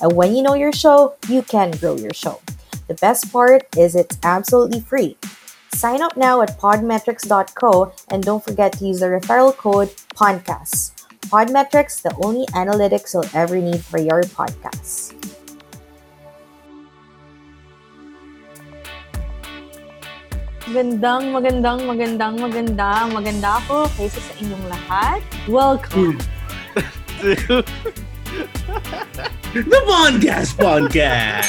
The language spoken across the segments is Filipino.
And when you know your show, you can grow your show. The best part is it's absolutely free. Sign up now at podmetrics.co and don't forget to use the referral code PODCAST. Podmetrics, the only analytics you'll ever need for your podcast. Magandang, magandang, magandang, magandang, maganda ako kaysa sa inyong lahat. Welcome. Hmm. The Podcast Podcast!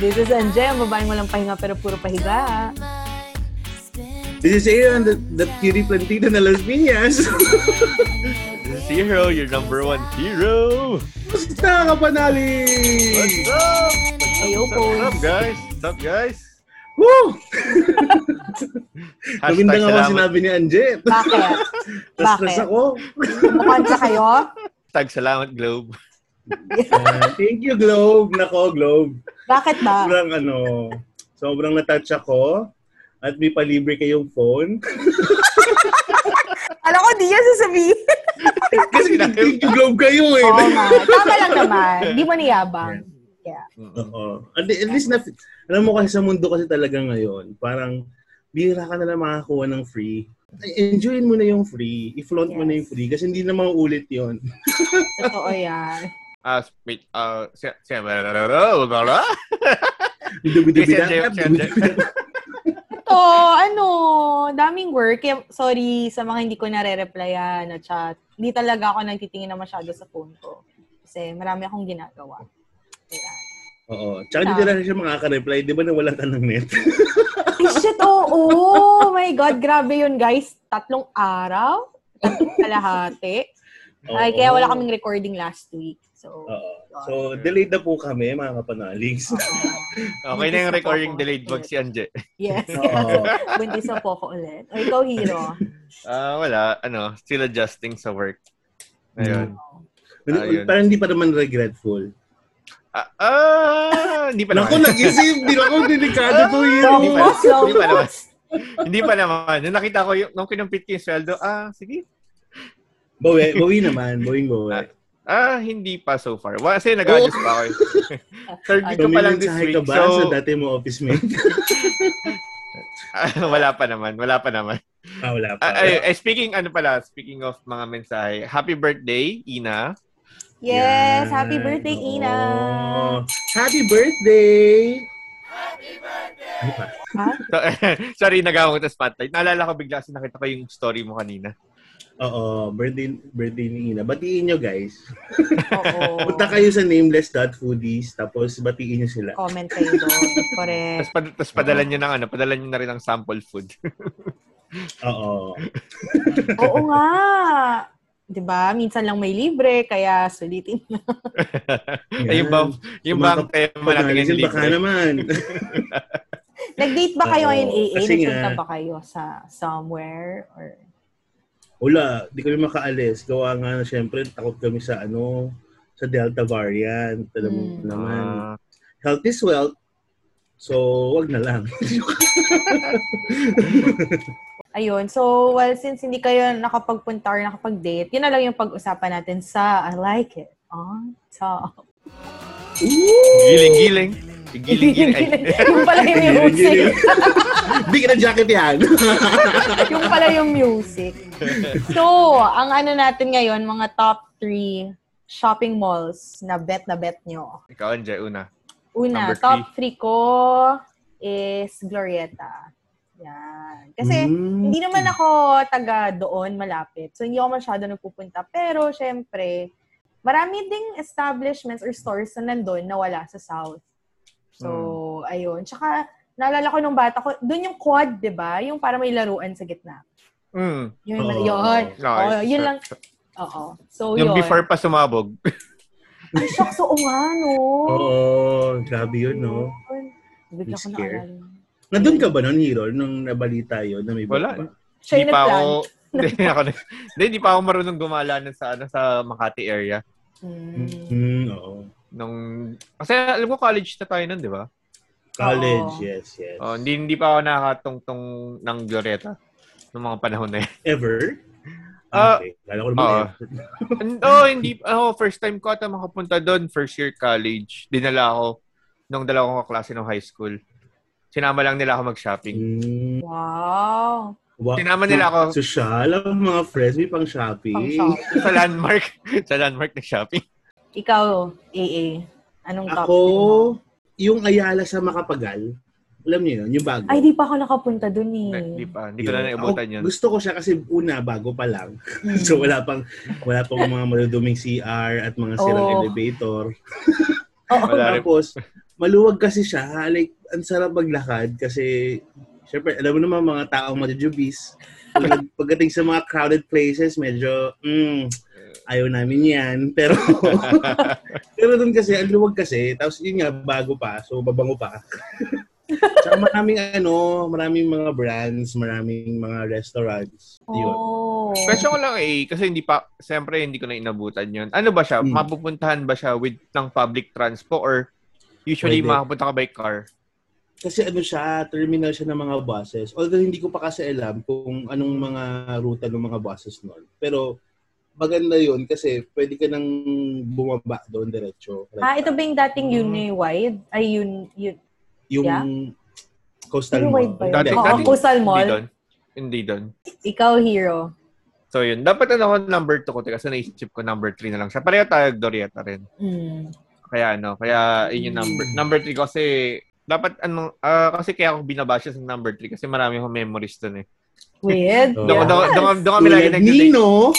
This is Anje, ang babaeng walang pahinga pero puro pahiga. This is Aaron, the, the cutie plantita na Las Piñas. This is Hero, your number one hero. Basta ka panali! What's up? Ayo What's po. up, guys? What's up, guys? Woo! Magandang ako salamat, sinabi ni Anje. Bakit? Stress Bakit? ako. Kumukanta kayo? Hashtag salamat, Globe. Ah, thank you, Globe. Nako, Globe. Bakit ba? Sobrang ano, sobrang natouch ako. At may palibre kayong phone. Alam ko, di yan sasabihin. Kasi thank you, Globe kayo eh. Oo nga. Tama lang naman. Di mo niyabang. Yeah. Oo. At, at least na, alam mo kasi sa mundo kasi talaga ngayon, parang bihira ka na lang makakuha ng free. Enjoyin mo na yung free. I-flaunt mo na yung Yes. free kasi hindi na mauulit yon. Totoo yan. Ah, wait, uh, si, si, blah, Dubi-dubi na. Ito, ano, daming work. Kaya, sorry sa mga hindi ko nare-replyan na chat. Hindi talaga ako nagtitingin na masyado sa phone ko. Kasi marami akong ginagawa. Kaya, Oo. Tsaka hindi na siya makaka-reply. Di ba nawalan ka ng net? Ay, shit, oo. Oh, my God, grabe yun, guys. Tatlong araw? Tatlong kalahati? Ay, Oo. kaya wala kaming recording last week. So, Oo. So, delayed na po kami, mga kapanaligs. Okay na yung recording delayed wag si Anje. yes. Oo. Buntis na po ako ulit. O, ikaw, hero. Ah, wala, ano, still adjusting sa work. Ayun. Ayun. Parang hindi pa naman regretful. Ah, ah, hindi pa naman. nag-isip. Di ako delikado to hero. Hindi pa, hindi pa naman. Hindi pa naman. Nung nakita ko yung, nung kinumpit ko yung sweldo, ah, sige. Bawi, bawi naman. Bawing bawi. Ah, hindi pa so far. Wa- Kasi nag-adjust pa ako. Third week ko pa lang this week. ka ba So, sa dati mo office mate? ah, wala pa naman. Wala pa naman. ah, wala pa. Ah, ay, ay, speaking, ano pala, speaking of mga mensahe, happy birthday, Ina. Yes, Yan. happy birthday, Ina. Oo. Happy birthday! Ano pa? Ha? So, sorry, nagawang ko sa spotlight. Naalala ko bigla kasi nakita ko yung story mo kanina. Oo, birthday, birthday ni Ina. Batiin nyo, guys. Oo. Punta kayo sa nameless.foodies, tapos batiin nyo sila. Comment kayo doon. Correct. Tapos, pad, tapos padala nyo ng ano, padala nyo na rin ng sample food. Oo. Oo nga. 'Di ba? Minsan lang may libre, kaya sulitin mo. Ay, yung bang, yung bang tema natin ngayon baka libre. naman. Nag-date ba kayo ngayon, AA? kasi Nagpunta ba kayo sa somewhere? Or... Wala, di kami makaalis. Gawa nga na syempre, takot kami sa ano, sa Delta variant. Alam mo Hmm. naman. Ah, Health is wealth. So, wag na lang. Ayun. So, well, since hindi kayo nakapagpunta or nakapag-date, yun na lang yung pag-usapan natin sa I Like It on Top. giling-giling. Giling-giling. Yung pala yung music. Big na jacket yan. yung pala yung music. So, ang ano natin ngayon, mga top 3 shopping malls na bet na bet nyo. Ikaw, Anje, una. Una, Number top 3 ko is Glorieta. Yan. Kasi, Mm. hindi naman ako taga doon malapit. So, hindi ako masyado nagpupunta. Pero, syempre, marami ding establishments or stores na nandun na wala sa South. So, ayun. Tsaka, naalala ko nung bata ko, doon yung quad, di ba? Yung para may laruan sa gitna. Mm. Yun, Oo. yun. No, Oo, yun lang. Oo. So, Yung yun. before pa sumabog. Ay, shucks, oo nga, no. Oo, grabe yun, no? Bigla ko naalala. Nandun ka ba nun, Hero, nung nabalita yun na may Wala. bomba? Siya Hindi yung pa nagplan. ako, hindi ako, hindi, hindi pa ako marunong gumala nun sa, ano, sa Makati area. Mm. Mm, oo. Nung, kasi alam ko college na tayo nun, di ba? College, Oo. yes, yes. Oh, hindi, hindi pa ako nakakatungtong ng Glorieta noong mga panahon na yun. Ever? Ah, okay. Lala ko naman. And- oh, hindi, oh, first time ko ata makapunta doon, first year college. Dinala ako nung dalawang kaklase ng high school. Sinama lang nila ako mag-shopping. Mm, Wow. wow. Sinama nila ako Social ang mga friends, may pang shopping. Pang shopping. sa landmark, sa landmark na shopping. Ikaw, AA. Anong top Ako, three mo? yung Ayala sa Makapagal, alam niyo yun, yung bago. Ay, di pa ako nakapunta dun eh. Hindi pa, hindi ko na naibutan yun. Gusto ko siya kasi una, bago pa lang. So wala pang wala pang mga maluduming CR at mga sirang Oo. elevator. Rin. Tapos, maluwag kasi siya. Like, ang sarap maglakad kasi, syempre, alam mo naman mga taong majujubis. Pag, pagdating sa mga crowded places, medyo, mm, ayaw namin yan. Pero, pero dun kasi, ang luwag kasi. Tapos yun nga, bago pa. So, babango pa. Tsaka maraming ano, maraming mga brands, maraming mga restaurants. Yun. Oh. Question ko lang eh, kasi hindi pa, siyempre hindi ko na inabutan yun. Ano ba siya? Hmm. Mapupuntahan ba siya with ng public transport or usually Pwede. makapunta ka by car? Kasi ano siya, terminal siya ng mga buses. Although hindi ko pa kasi alam kung anong mga ruta ng mga buses noon. Pero maganda yun kasi pwede ka nang bumaba doon diretso. Ah, ito ba yung dating Uniwide? Ay, yun, yun. Yung yeah? coastal Uniwide mall. Dati- Oo, dati- Coastal Hindi Mall. doon. Hindi doon. Ikaw, hero. So yun, dapat ano ako number 2 ko kasi naisip ko number 3 na lang siya. Pareho tayo Dorieta rin. Mm. Kaya ano, kaya yun yung number number 3 kasi dapat ano ah, kasi kaya ako binabasa sa number 3 kasi marami akong memories doon eh. Weird. Oo. Doon Yes. doon doon doon kami lagi nag-date. Nino.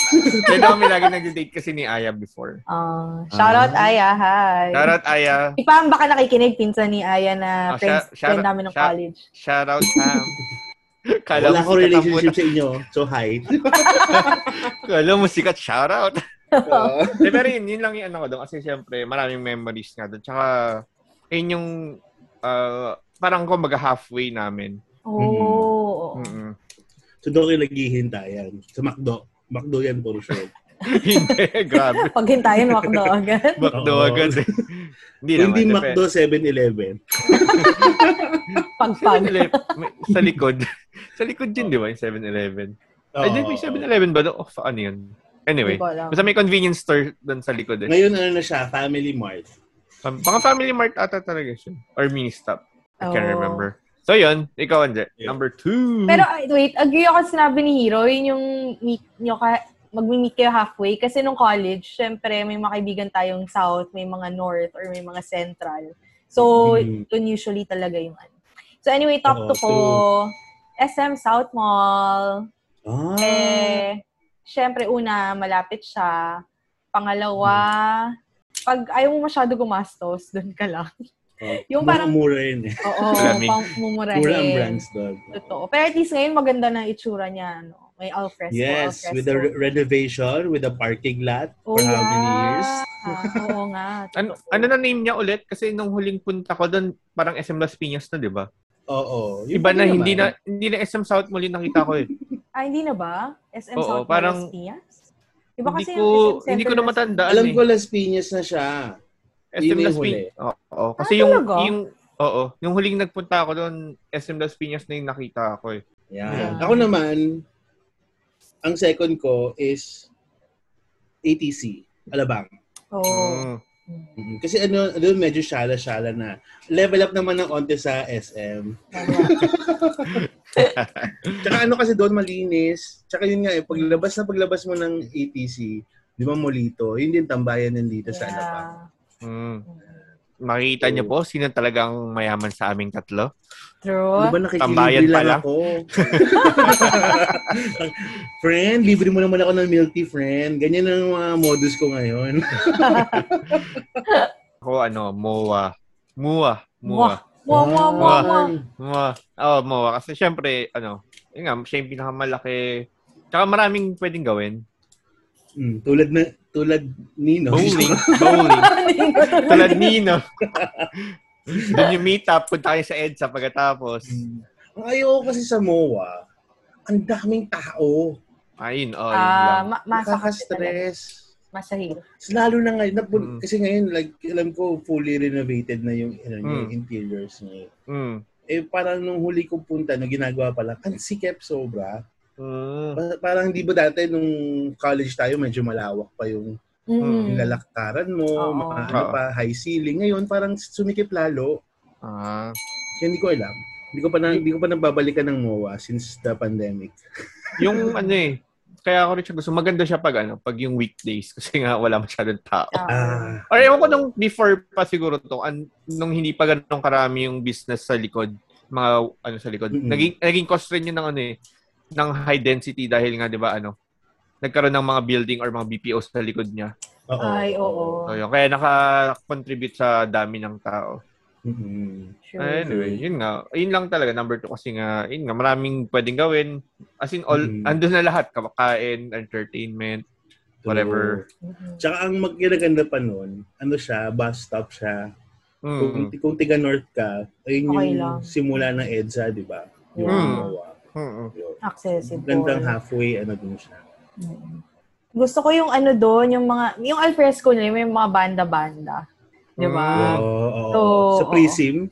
Doon kami lagi nag-date kasi ni Aya before. Ah, shout out, Ah. Aya. Hi. Shoutout Aya. Ipam baka nakikinig pinsan ni Aya na Ah, friends, shout- friend shout- namin ng shout- college. Shoutout Sam. Kala Wala ko relationship sa inyo. So, hi. Kala mo sikat shoutout. Oo. Eh, pero yun, yun lang yung ano ko doon. Kasi syempre, maraming memories nga doon. Tsaka, yun yung, ah, parang kumbaga halfway namin. Oh. Mm-mm. So, doon kayo naghihintayan. Sa McDo. McDo yan for sure. Hindi, grabe. Pag hintayin, wakdo agad. Oo. agad eh. Hindi naman. hindi. McDo, 7-Eleven. Pagpag. 7-Eleven, may- sa likod. sa likod yun, di ba? Yung 7-Eleven. Ay, di, may Oo. 7-Eleven ba doon? Oh, ano yun? Anyway. Basta may convenience store doon sa likod eh. Ngayon, ano na siya, Family Mart. Um, Baka Family Mart ata talaga siya. Or mini stop. I can't Oh. remember. So yun, ikaw, Andre. Yeah. Number two. Pero wait, agree ako sa sinabi ni Hero, yun yung meet nyo ka, mag-meet kayo halfway. Kasi nung college, syempre, may mga kaibigan tayong south, may mga north, or may mga central. So, yun usually talaga yung ano. So anyway, top Oo, 2 ko, SM South Mall. Ah, Eh, syempre, una, malapit siya. Pangalawa, pag ayaw mo masyado gumastos, doon ka lang. Oh, yung parang- mura yun eh. Oo, mumurahin. Mura ang brands doon. Totoo. Pero at least ngayon maganda na itsura niya. No? May alfresco. Yes, alfresco. with the re- renovation, with the parking lot Oh, for how many yeah. years? Ah, oo nga. ano, ano na name niya ulit? Kasi nung huling punta ko doon, parang SM Las Piñas na, di ba? Oo. Iba na, naman. hindi na hindi na SM South muli nakita ko eh. Ah, hindi na ba? SM Oo, South parang- Las Piñas? Iba hindi kasi ko, yung SM hindi ko na matandaan Alam eh. ko Las Piñas na siya. SM Las. Piñas. Oo, oo. Kasi Ah, yung, talaga? yung, oo, yung huling nagpunta ako doon, SM Las Piñas na yung nakita ko eh. Yan. Yeah. Ako naman, ang second ko is ATC, Alabang. Oo. Mm. Mhm. Kasi ano, doon medyo shala-shala na. Level up naman ng onte sa SM. Tsaka ano kasi doon malinis. Tsaka yun nga, eh, paglabas na paglabas mo ng ATC, di ba Molito, yun din tambayan nandito sa Alabang. Yeah. Mm. Makikita niyo po sino talagang mayaman sa aming tatlo. True. Ba Tambayan pa lang ako? friend, libre mo naman ako ng milk tea, friend. Ganyan ang mga modus ko ngayon. Ako ano, MOA. MOA. MOA. Wow, wow, wow, wow. MOA. Oh, MOA. Kasi syempre, ano, yun nga, siya yung pinakamalaki. Tsaka maraming pwedeng gawin. Mm, tulad na, tulad Nino. Bowling. Bowling. Tulad Nino. Doon yung meet up, punta kayo sa EDSA pagkatapos. Mm. Ang ayoko kasi sa MOA, ang daming tao. Ayun, oh, yun Ah, lang. ma- masa. Nakaka-stress. Masahil. Lalo na ngayon, napun- Mm. kasi ngayon, like, alam ko, fully renovated na yung, ano, Mm. yung interiors niya. Mm. Eh, parang nung huli kong punta, nung ginagawa pa lang, ang sikep sobra. Pa- parang hindi ba dati nung college tayo, medyo malawak pa yung, Mm. yung lalaktaran mo, Oo. mga ano Oo. pa, high ceiling. Ngayon, parang sumikip lalo. Ah. Kaya hindi ko alam. Hindi ko pa na, hindi ko pa nababalikan ng MOA since the pandemic. Yung ano eh, kaya ako rin siya gusto. Maganda siya pag ano, pag yung weekdays kasi nga wala masyadong tao. Ah. Ah. Or ewan ko nung before pa siguro to, an, nung hindi pa ganun karami yung business sa likod, mga ano sa likod. Mm-mm. Naging naging cost rin yun ng ano eh, ng high density dahil nga 'di ba ano, nagkaroon ng mga building or mga BPO sa likod niya. Oo. Ay, oo. So yun, kaya naka-contribute sa dami ng tao. Mm-mm. Sure. Anyway, yun nga. Yun lang talaga, number two. Kasi nga, yun nga, maraming pwedeng gawin. As in, all, Mm. andun na lahat. Kamakain, entertainment, whatever. Mhm. Tsaka ang magkinaganda pa nun, ano siya, bus stop siya. Kung, Mm. kung tiga North ka, ayun Okay yung lang. simula ng EDSA, di ba? Yung Mm. MOA. Mm. Yun. Accessible. Gandang halfway, ano dun siya. Mm. Gusto ko yung ano doon, yung mga, yung alfresco nila, may mga banda-banda. Di ba? Mm. Oo, oo. So, Sa Prism,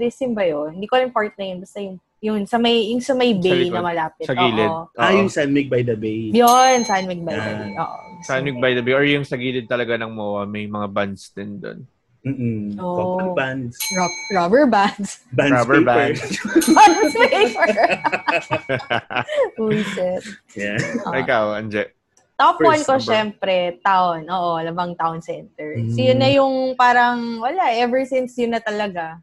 Prism ba yun? Hindi ko alam part na yun. Basta yung, yun, sa may, yung sa may bay likod. na malapit. Sa gilid. Oo. ah, yung San Mig by the Bay. Yun, San Mig by the Yan. Bay. Oo. San Mig by the Bay. Or yung sa gilid talaga ng MOA, may mga bands din doon. Mm-mm. Oh. Couple bands. Rock, rubber bands. Bands Rubber paper. bands. Bands paper. Bullshit. yeah. Oo. Ikaw, Anje. Top First one ko, number. syempre, town. Oo, Labang Town Center. Mm. So, yun na yung parang, wala, ever since yun na talaga.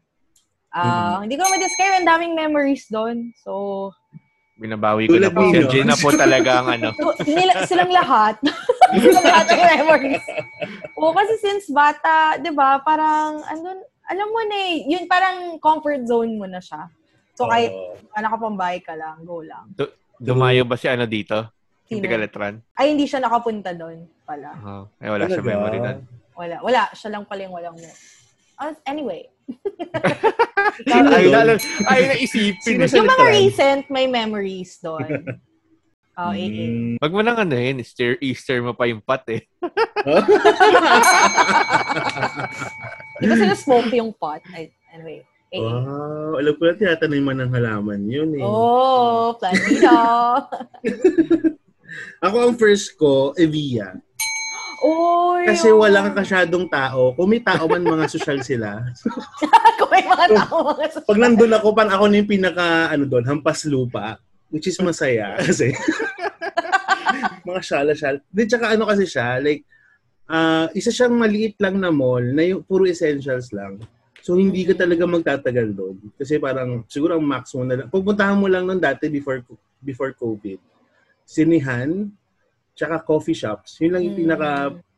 Ah, Hindi ko ma-describe, ang daming memories doon. So, Binabawi ko na Tulad po. Si ninyo. Anje na po talaga ang ano. so, nila, silang lahat. Lahat ng memories. Oo, kasi since bata, di ba, parang, andun, alam mo na eh, yun parang comfort zone mo na siya. So, kahit Oo. anak ka pang bahay ka lang, go lang. Dumayo ba si ano dito? Sino? Tigaletran? Ay, hindi siya nakapunta doon pala. Oh, eh, wala siya Talaga? memory doon. Wala. Wala. Siya lang pala yung walang mo. Ah, anyway. Sino Ay, na, ay, naisipin. Sino eh. yung mga recent, may memories doon. Oh, eh, eh. Mm. Wag mo nang ano yun, Easter, Easter mo pa yung pat eh. Di ba sila smoke yung pot? Ay, anyway. Eh, eh. Wow, alam ko na tinatanay man ng halaman yun eh. Oh, plantito. Ako ang first ko, Evia. Uy. Kasi oh. walang kasyadong tao. Kung may tao man, mga sosyal sila. Kung may mga tao, mga sus- Pag nandun ako, parang ako na yung pinaka, ano doon, hampas lupa. Which is masaya. Kasi, mga syala-syala. Di, tsaka ano kasi siya, like, ah isa siyang maliit lang na mall na yung puro essentials lang. So, hindi ka talaga magtatagal doon. Kasi parang, siguro ang max mo na lang. Pupuntahan mo lang nun dati before before COVID. Sinihan, tsaka coffee shops. Yun lang yung Mm. pinaka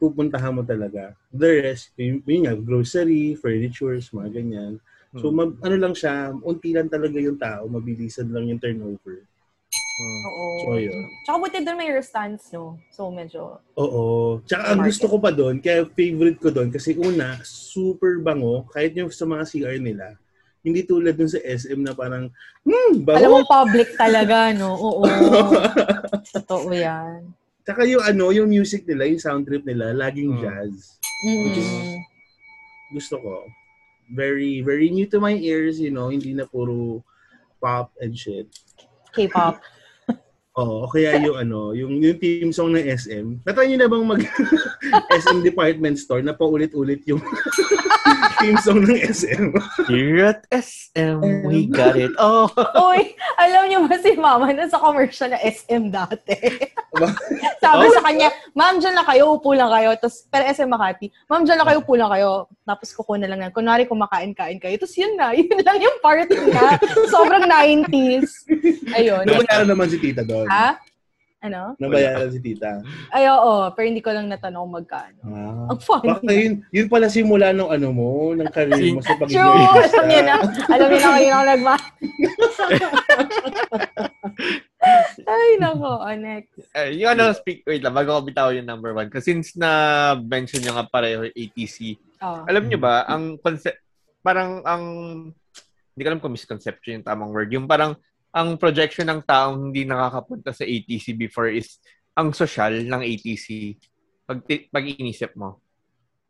pupuntahan mo talaga. The rest, yun, yun nga, grocery, furnitures, mga ganyan. So, Hmm. mag, ano lang siya, unti lang talaga yung tao, mabilisan lang yung turnover. Hmm. Oo. So, yun. Tsaka buti doon may restaurants, no? So, medyo, Oo. Tsaka ang gusto ko pa doon, kaya favorite ko doon, kasi una, super bango, kahit yung sa mga CR nila, hindi tulad dun sa SM na parang, hmm, bango. alam mo, public talaga, no? Oo. Totoo yan. Tsaka yung ano, yung music nila, yung sound trip nila, laging Mm. jazz. Mm. Which is- Gusto ko. Very, very new to my ears, you know, hindi na puro pop and shit. K-pop. Oo, kaya yung ano, yung, yung team song ng SM. Natry niyo na bang mag SM department store na paulit-ulit yung team song ng SM? Here at SM, we got it. Oh. Uy, alam niyo ba si Mama na sa commercial na SM dati? Ba- Sabi Oh. sa kanya, Ma'am, dyan lang kayo, upo lang kayo. Tapos, pero SM Makati, Ma'am, dyan lang kayo, upo lang kayo. Tapos kukuha na lang yan. Kunwari, kumakain-kain kayo. Tapos yun na, yun lang yung part na. Sobrang 90s. Ayun. Nabayaran naman si tita doon. Ha? Ano? Nabayaran si tita. Ay, oo. Pero hindi ko lang natanong magkano. Ah. Ang funny. Baka yun, yun pala simula ng ano mo, ng career mo sa pagiging True! Alam niyo na. Alam niyo na kayo na nagma. Ay, nako. Oh, next. Eh, yung ano, speak, wait lang, bago ko bitaw yung number one. Kasi since na-mention nyo nga pareho yung ATC, Oh. alam nyo ba, ang concept, parang ang, hindi ko alam kung misconception yung tamang word, yung parang, ang projection ng taong hindi nakakapunta sa ATC before is ang social ng ATC. Pag, pag inisip mo.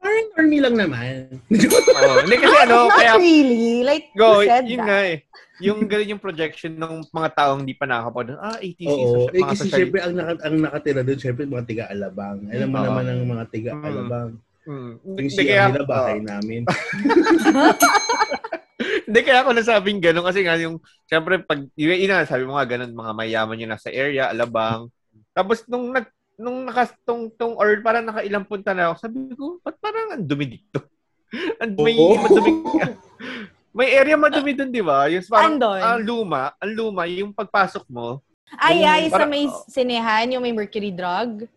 Parang army lang naman. Oo. Hindi kasi ano, Not kaya, really. Like, go, you said yun that. nga eh. Yung ganun yung projection ng mga taong hindi pa nakakapunta. Ah, ATC, Oo. social, Eh, mga kasi social. syempre, ang, naka, ang nakatira doon, syempre, mga tiga-alabang. Alam mo Oo. naman ang mga tiga-alabang. Hmm. Yung Hindi CR kaya, nila, bahay namin. Hindi kaya ako nasabing gano'n kasi nga yung, syempre, pag, yung ina, sabi mo nga gano'n, mga mayaman yung nasa area, alabang. Tapos nung nag, nung nakas, tong, tong, or parang nakailang punta na ako, sabi ko, ba't parang ang dumi dito? And may Oo. madumi, may area madumi doon, di ba? Yung parang, Andon? ang luma, ang luma, yung pagpasok mo, Ay, ay, sa Parang- may sinehan, yung may mercury drug.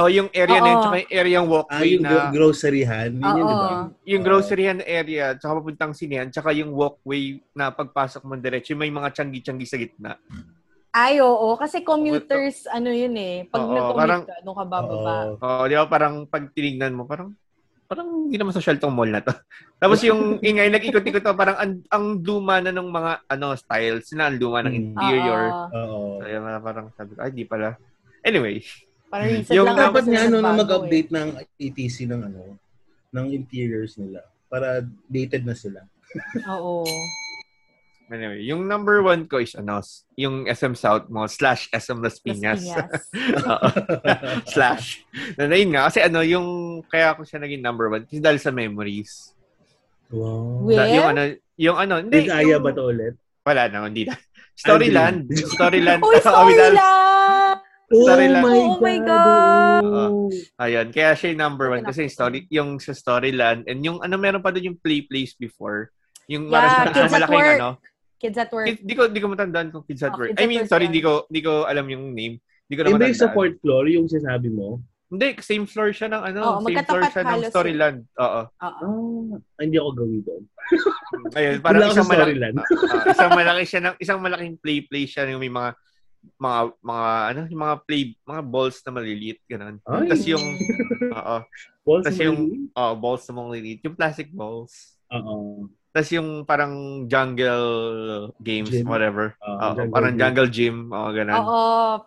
Oh, yung area na yun, Oo. tsaka yung area yung Ah, walkway yung na, gro- groceryhan. Yun yun, di ba? Oo. yung groceryhan area, tsaka papuntang sinehan, tsaka yung walkway na pagpasok mo diretso, yung may mga tiyanggi-tiyanggi sa gitna. Ay, oo. Kasi commuters, ano yun eh. Pag Oo, nag-commute parang- ka, doon ka bababa. Oo. Oo, di ba parang pag tinignan mo, parang parang hindi naman social tong mall na to. Tapos yung ingay nag-ikot-ikot to, parang ang, ang luma na ng mga ano styles na ang luma ng Mm. interior. Oo. Oo. So, yun, parang sabi ko, ay, di pala. Anyway, Parang recent Yung lang Dapat nga ano, na mag-update ng ETC ng ano, ng interiors nila. Para dated na sila. Eh. Oo. anyway, yung number one ko is ano, yung SM South Mall slash SM Las Las Piñas. Slash. Na, yun nga, kasi ano, yung, kaya ako siya naging number one, kasi dahil sa memories. Wow. Wait. Da- yung ano, yung ano, hindi, Is Aya ba to ulit? Wala na, hindi na. Storyland. Storyland. Uy, Oh, without- Storyland! Storyland. Oh my God. oo. Ayun, kaya siya yung number one kasi story, yung sa Storyland and yung ano meron pa doon yung play place before. Yung Yeah, maras Kids at malaking Work. ano. Kids at work. Kid- Di ko di ko matandaan kung Kids at Oh, Work. Kids I mean, sorry, yan. di ko di ko alam yung name. Di ko na Iba yung matandaan. sa fourth floor, yung sinasabi mo. Hindi, same floor siya ng ano, Oo, same floor siya ng Storyland. Oo. Oo. Ah, hindi ako gawin doon. Ayun, parang isang sa malaki, Storyland. isang malaki siya ng isang malaking play place siya yung may mga mga mga ano, yung mga play mga balls na maliliit ganun. Tapos yung oo, Balls Tas na yung- oh, balls na mga maliliit, yung plastic balls. Oo. Tapos yung parang jungle games, Gym. whatever. Ah, Oo, jungle parang gym. jungle gym, o ganun. Oo,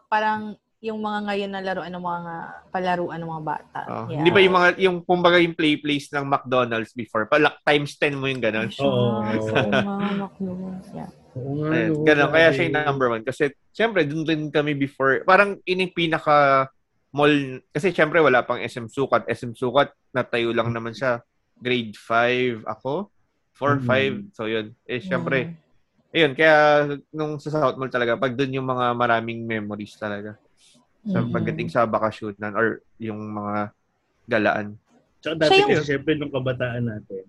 parang yung mga ngayon na laruan ng mga palaruan ng mga bata. Oo. Yeah. Hindi ba yung mga, yung kumbaga yung play place ng McDonald's before, pala times 10 mo yung ganun. Oo. Sa mga McDonald's, yeah. Oo nga, ganun. Kaya siya yung number one. Kasi, syempre, dun din kami before. Parang, ini pinaka mall, kasi syempre, wala pang SM Sukat. SM Sukat, natayo lang naman siya. Grade 5 ako. 4, Mm. 5. So, yun. Eh, syempre, Mm. ayun. Kaya, nung sa South Mall talaga, pag dun yung mga maraming memories talaga. Sa Mm. pagdating sa bakasyonan or yung mga galaan. Tsaka dati Siya yung- kasi syempre nung kabataan natin,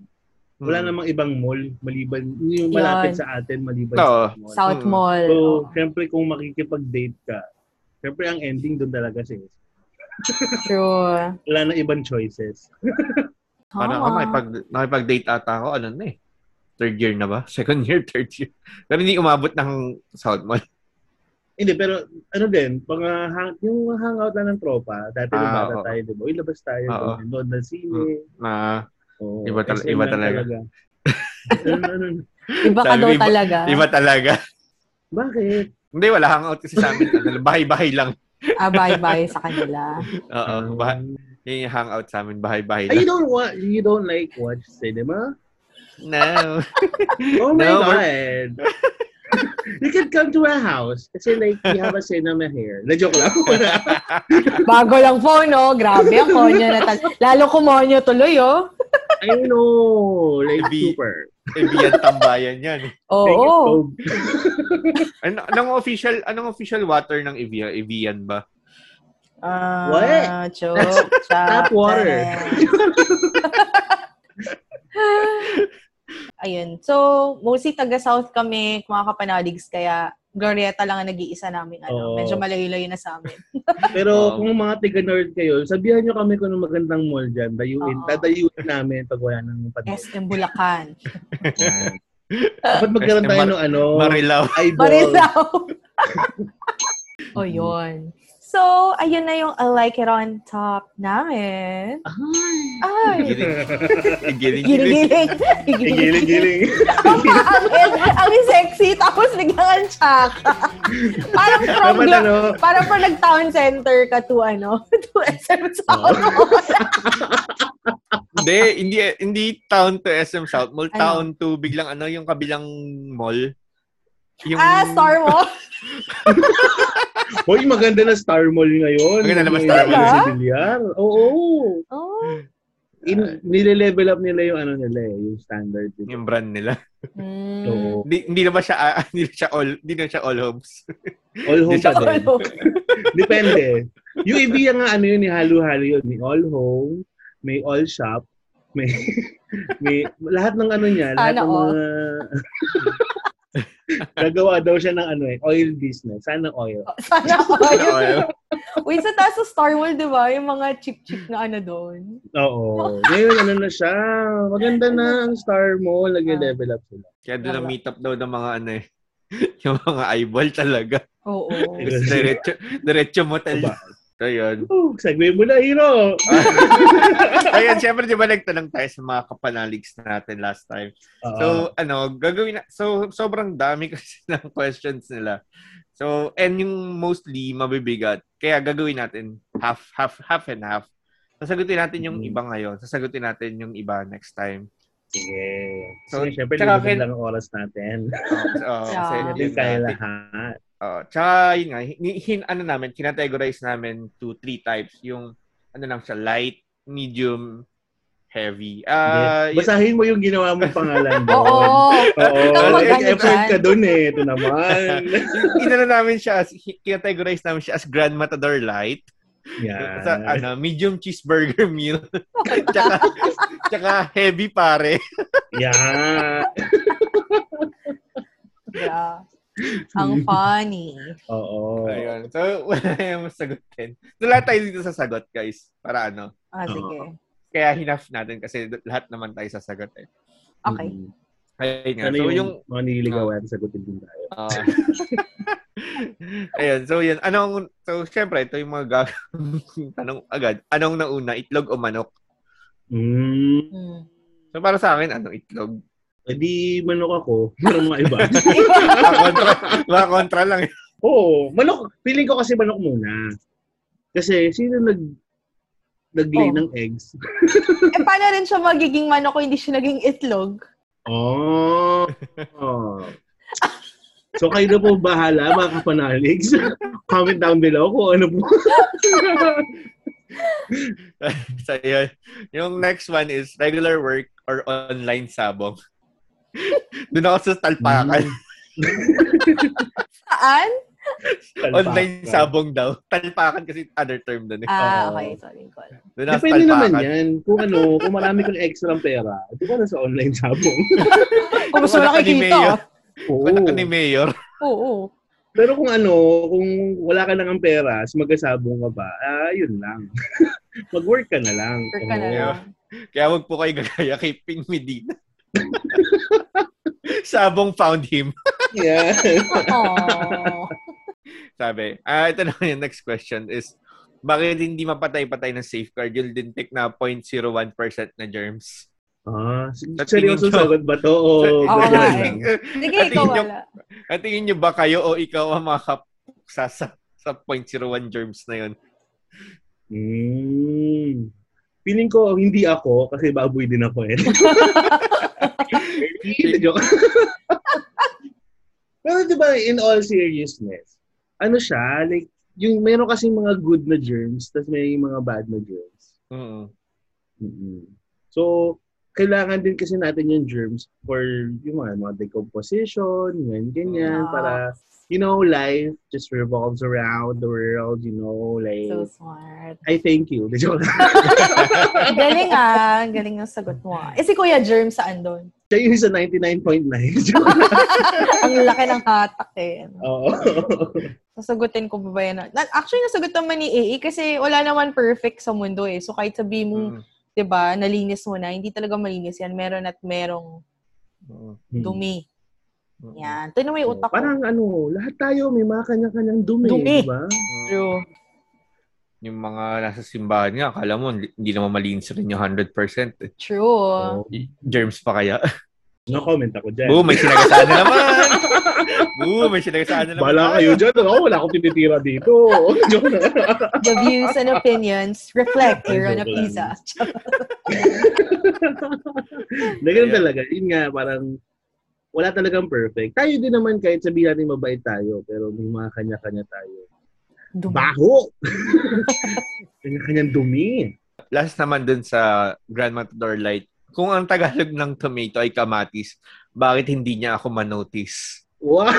wala Mm. namang ibang mall maliban, yung malapit Yun. sa atin maliban Oo. sa mall. South Mm. Mall. So, oo. syempre kung makikipag-date ka, syempre ang ending doon talaga sis. True. Wala na ibang choices. Parang ako, Ah. nakipag, nakipag-date ata ako, ano na eh. Third year na ba? Second year, third year. Pero hindi umabot ng South Mall. Hindi, pero ano din, pang, ah, hang, yung hangout lang ng tropa, dati Ah, bata oo. tayo, di ba? Uy, labas tayo, Oo. doon, doon na sine. Na, Oo, Iba tal- iba talaga. Iba ka daw talaga. iba talaga. Bakit? hindi, wala hangout kasi sa amin. Ano, Bahay-bahay lang. Ah, bye-bye sa kanila. Oo. Bahay, yung hangout sa amin, bahay-bahay Ay, you lang. don't want, you don't like watch cinema? No. Oh my No, God! You can come to our house kasi like, we have a cinema here. Na-joke lang. Bago lang po, no? Grabe ang konyo na tal- Lalo kumonyo tuloy, oh. I know. Like, Maybe- super. Ebian tambayan yan. Oo. You, Tob. Ano, anong official, anong official water ng Evian? Evian ba? Ah, What? Chok, Tap water. Ayun. So, mostly taga-south kami, mga kapanadigs, kaya Glorieta lang ang nag-iisa namin. Ano, Oo. Medyo malayo-layo na sa amin. Pero Oo. kung mga tiga-nerd kayo, sabihan nyo kami kung anong magandang mall dyan. Dayuin. Oo. Dadayuin namin pag wala nang panahon. SM Bulacan. Dapat magkaroon tayo ng ano, Marilao. eyeball. Marilao. o, yun. So, ayun na yung I Like It On Top namin. Ay! Giling, giling. Giling-giling. Giling-giling. Ang sexy. Tapos biglang ang tsaka. Parang from, ano, parang from nag-town center ka to ano, to SM South. Hindi, hindi, hindi town to SM South Mall. Ano? Town to biglang ano, yung kabilang mall. Yung, ah, Star Wars. Hoy, maganda na Star Mall ngayon. Maganda na Star Mall? Sa Villar. Oo. Oh. In, nile-level up nila yung ano nila eh, yung standard. Yung brand nila. Mm. Oo. Hindi, hindi na ba siya, ah, hindi na siya all, hindi na siya all homes. All home Di siya pa din. Ano? Depende. Yung Ibiya nga ano yun, ni halo-halo yun. May all home, may all shop, may, may lahat ng ano niya, lahat Sana ng all. mga gagawa daw siya ng ano eh, oil business. Sana oil. Sana all. Wait, sa taas sa Star Wars, di ba? Yung mga chick-chick na ano doon. Oo. Ngayon, ano na siya. Maganda na ang Star Mall. Nag-level up sila. Kaya doon Wala. meet up daw ng mga ano eh. Yung mga eyeball talaga. Oo. diretso, diretso motel. So, yun. Oh, segue mo na, Hiro. Ayan, syempre, di ba nagtanong tayo sa mga kapanaligs natin last time. Oo. So, ano, gagawin na, so, sobrang dami kasi ng questions nila. So, and yung mostly mabibigat. Kaya gagawin natin half, half, half and half. Sasagutin natin yung Mhm. iba ngayon. Sasagutin natin yung iba next time. Sige. So, So, syempre, tsaka kin- lang ang oras natin. Oh, Yeah. kasi Hindi yun kaya natin. lahat. Oh, tsaka yun nga, hin, hin- ano namin, kinategorize namin to three types. Yung, ano lang siya, light, medium, heavy. Ah, Hindi. Basahin mo yung ginawa mong pangalan doon. Oo. Oo. Effort ka doon eh. Ito naman. inano namin siya, as, kinategorize namin siya as Grand Matador Light. Yan. Sa, ano, medium cheeseburger meal. tsaka, tsaka heavy pare. Yan. Yeah. Ang funny. Oo. Ayun. So, wala yung sagutin. So, lahat tayo dito sasagot, guys. Para ano. Ah, sige. Kaya hinaf natin kasi lahat naman tayo sasagot eh. Okay. Mm. Ayun nga. Ano So, yung, yung... mga nililigawan, sagutin din tayo. ah, ayun. So, yun. Anong... So, syempre, ito yung mga gag... tanong agad. Anong nauna? Itlog o manok? Mm. So, para sa akin, ano? Itlog. Eh di manok ako. Pero mga iba. Mga kontra, mga kontra lang. Oo. Manok. Feeling ko kasi manok muna. Kasi sino nag nag-lay Oh. ng eggs? eh, paano rin siya magiging manok kung hindi siya naging itlog? Oh. oh. So kayo na po bahala mga kapanaligs. Comment down below kung ano po. So, yun. Yung next one is regular work or online sabong. Doon ako sa talpakan. Saan? Online sabong daw. Talpakan kasi other term doon eh. Ah, Oo. okay. Sorry ko. Doon ako sa Depende naman talpakan. yan. Kung ano, kung marami kang extra pera, di ba na sa online sabong? Kung gusto mo Wala ka ni Mayor. nakikita. Oo. Ka ni Mayor. Oo. Pero kung ano, kung wala ka lang ang pera, mas magkasabong ka ba, ah, yun lang. Mag-work ka na lang. Work ka na Oo. lang. Kaya wag po kayo gagaya kay Ping Medina. Sabong found him. Yeah. Aww. Sabi, ah ito na yung next question is, bakit hindi mapatay-patay ng safeguard yung lintik na 0.01% na germs? Ah, Sa seryoso nyo- sagot ba to? O eh. lang? Sige, At ikaw wala. At tingin nyo ba kayo o ikaw ang makakapuksa sa, sa 0.01 germs na yun? Hmm. Feeling ko hindi ako kasi baboy din ako eh. Hindi, joke. Pero di ba, in all seriousness, ano siya, like, yung meron kasi mga good na germs, tapos may mga bad na germs. Mm. mm So, kailangan din kasi natin yung germs for yung mga, mga decomposition, ganyan, ganyan, Ah. para, you know, life just revolves around the world, you know, like, So smart. I thank you. Joke lang. Galing ah. Galing ang sagot mo ah. Eh si Kuya Germ saan doon? Siya yung sa 99.9. Joke lang. ang laki ng hatak eh. Oo. Sasagutin ko pa ba yan? Actually, nasagot naman ni AA kasi wala naman perfect sa mundo eh. So kahit sabi mo, Mm. 'di ba, nalinis mo na, hindi talaga malinis yan. Meron at merong dumi. Mm. Yan. Ito na may utak ko. Parang ano, lahat tayo may mga kanya-kanyang dumi, Dumi. di ba? True. yung mga nasa simbahan nga, akala mo, hindi naman malinis rin yung 100%. Eh. True. Oh, Germs pa kaya? no comment ako dyan. Boom, may sinagasaan na naman! Boom, may sinagasaan na naman. Bala kayo dyan. Oh, wala akong tinitira dito. The views and opinions reflect here on a pizza. Na ganun talaga. Yun nga, parang wala talagang perfect. Tayo din naman kahit sabihin natin mabait tayo, pero may mga kanya-kanya tayo. Dumi. Baho! Kanya-kanyang dumi. Last naman dun sa Grand Matador Light, kung ang Tagalog ng tomato ay kamatis, bakit hindi niya ako manotice? Wow!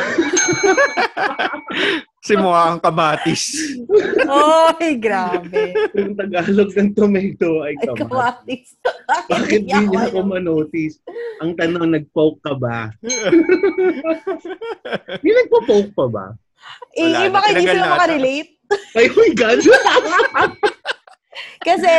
Kasi mukha ang kamatis. Oy, grabe. Yung Tagalog ng tomato ay Ay, kama. kamatis. Bakit di niya ako manotice? Ang tanong, nag-poke ka ba? Hindi nagpo-poke pa ba? Eh, Wala iba na, hindi sila makarelate. Ay, oh my God! Kasi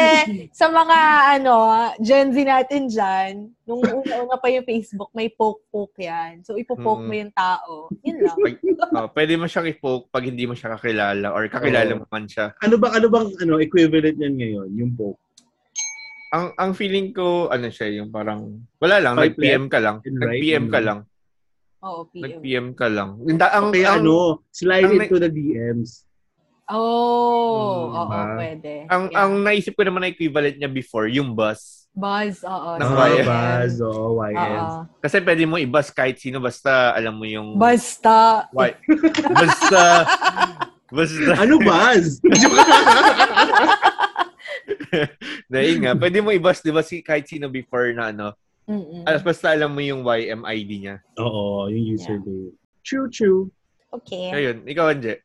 sa mga ano, Gen Z natin dyan, nung una-una pa yung Facebook, may poke-poke yan. So, ipopoke Mm. mo yung tao. Yun lang. Pag, oh, pwede mo siyang i-poke pag hindi mo siya kakilala or kakilala Oo. mo man siya. ano ba ano bang ano equivalent niyan ngayon, yung poke? Ang ang feeling ko, ano siya, yung parang, wala lang, Swipe nag-PM ka lang. right Nag-PM ka lang. Oo, PM. Nag-PM ka lang. Ang, Kaya ang, ano, slide ang- into the DMs. Oh, Mm, oo, ba? pwede. ang, Yeah. ang naisip ko naman na equivalent niya before, yung bus. Buzz, oo. Ng Ah, YN. Buzz, oo, YN. Oo. Kasi pwede mo i-bus kahit sino, basta alam mo yung... Basta. Why? Basta... basta... Ano Buzz? Dahil nga, pwede mo i-bus, di ba, si, kahit sino before na ano. Mm-mm. Alas basta alam mo yung YMID niya. oo, yung username. True, true. Okay. Ayun, ikaw, Anje.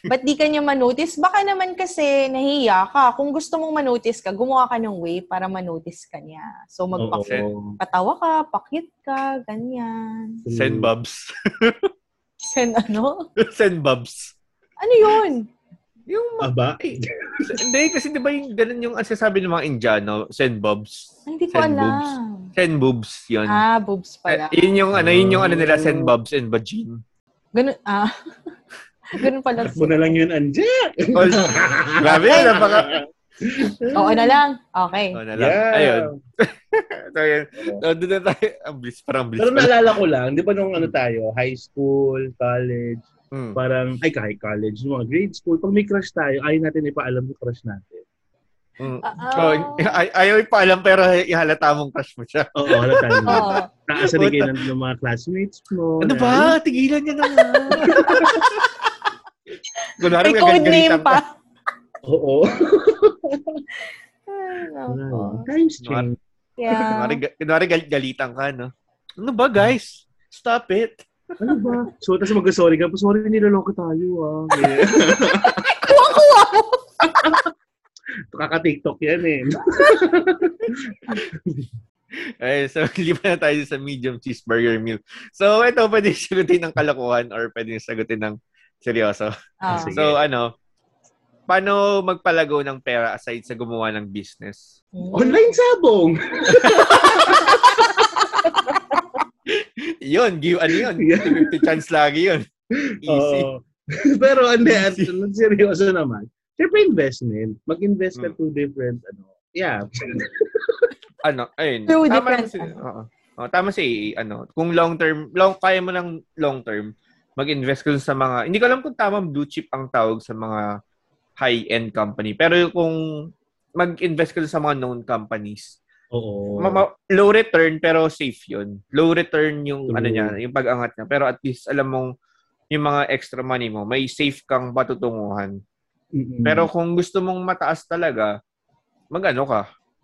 Ba't di ka niya manotice? Baka naman kasi nahiya ka. Kung gusto mong manotice ka, gumawa ka ng way para manotice ka niya. So, magpa- Oo. patawa ka, pakit ka, ganyan. Send bobs. Send ano? Send bobs. Ano yun? Yung Aba? Hindi, kasi di ba yung ganun yung ang sasabi ng mga Indiano, send bobs. Hindi ko Send alam. boobs. Send boobs, yun. Ah, boobs Eh, pala. yun yung ano, yun yung ano nila, send bobs and vagine. Ganun, ah. Ganun pala. Takbo na lang yun, Anje. Oh, Grabe, napaka... Oo na lang. Okay. Oh, na lang. Yeah. Ayun. so, yun. So, doon na tayo. Ang bliss, parang bliss. Pero naalala ko lang, di ba nung ano tayo, high school, college, Hmm. parang, ay kahit college, mga grade school, pag may crush tayo, ayaw natin ipaalam yung crush natin. Mm. Ah, Oh, ay- ayaw pa alam pero ihalata mong crush mo siya. Oo, halata mo. Oo. Kayo ng, ng mga classmates mo. Ano na- ba? Tigilan niya naman. Kunwari, May code name gagalitan pa. Oo. Ay, nako. yun. Times change. Yeah. Kunwari, kunwari gal- galitan ka, no? Ano ba, guys? Stop it. Ano ba? So, tapos mag-sorry ka. Sorry, niloloko tayo, ah. Kuha-kuha mo. Kaka-TikTok yan, eh. Eh, so, liban na tayo sa medium cheeseburger meal. So, ito, pwede sagutin ng kalokohan or pwede sagutin ng seryoso. Ah. Sige. So, ano, paano magpalago ng pera aside sa gumawa ng business? Online sabong! Yun, give, ano yun? Yeah. 50 chance lagi yun. Easy. Oo. Pero, hindi, at seryoso naman. Siyempre, investment. Mag-invest ka Mm. to different, ano. Yeah. ano, ayun. Through tama different, si, ano. oo. Oo, tama si, ano, kung long term, long, kaya mo ng long term, mag-invest ka sa mga, hindi ko alam kung tamang blue chip ang tawag sa mga high-end company. Pero kung mag-invest ka sa mga known companies, Oo. ma- ma- low return pero safe yun. Low return yung True. ano niya, yung pag-angat niya. Pero at least alam mong yung mga extra money mo, may safe kang patutunguhan. Mm-mm. Pero kung gusto mong mataas talaga, mag-ano ka?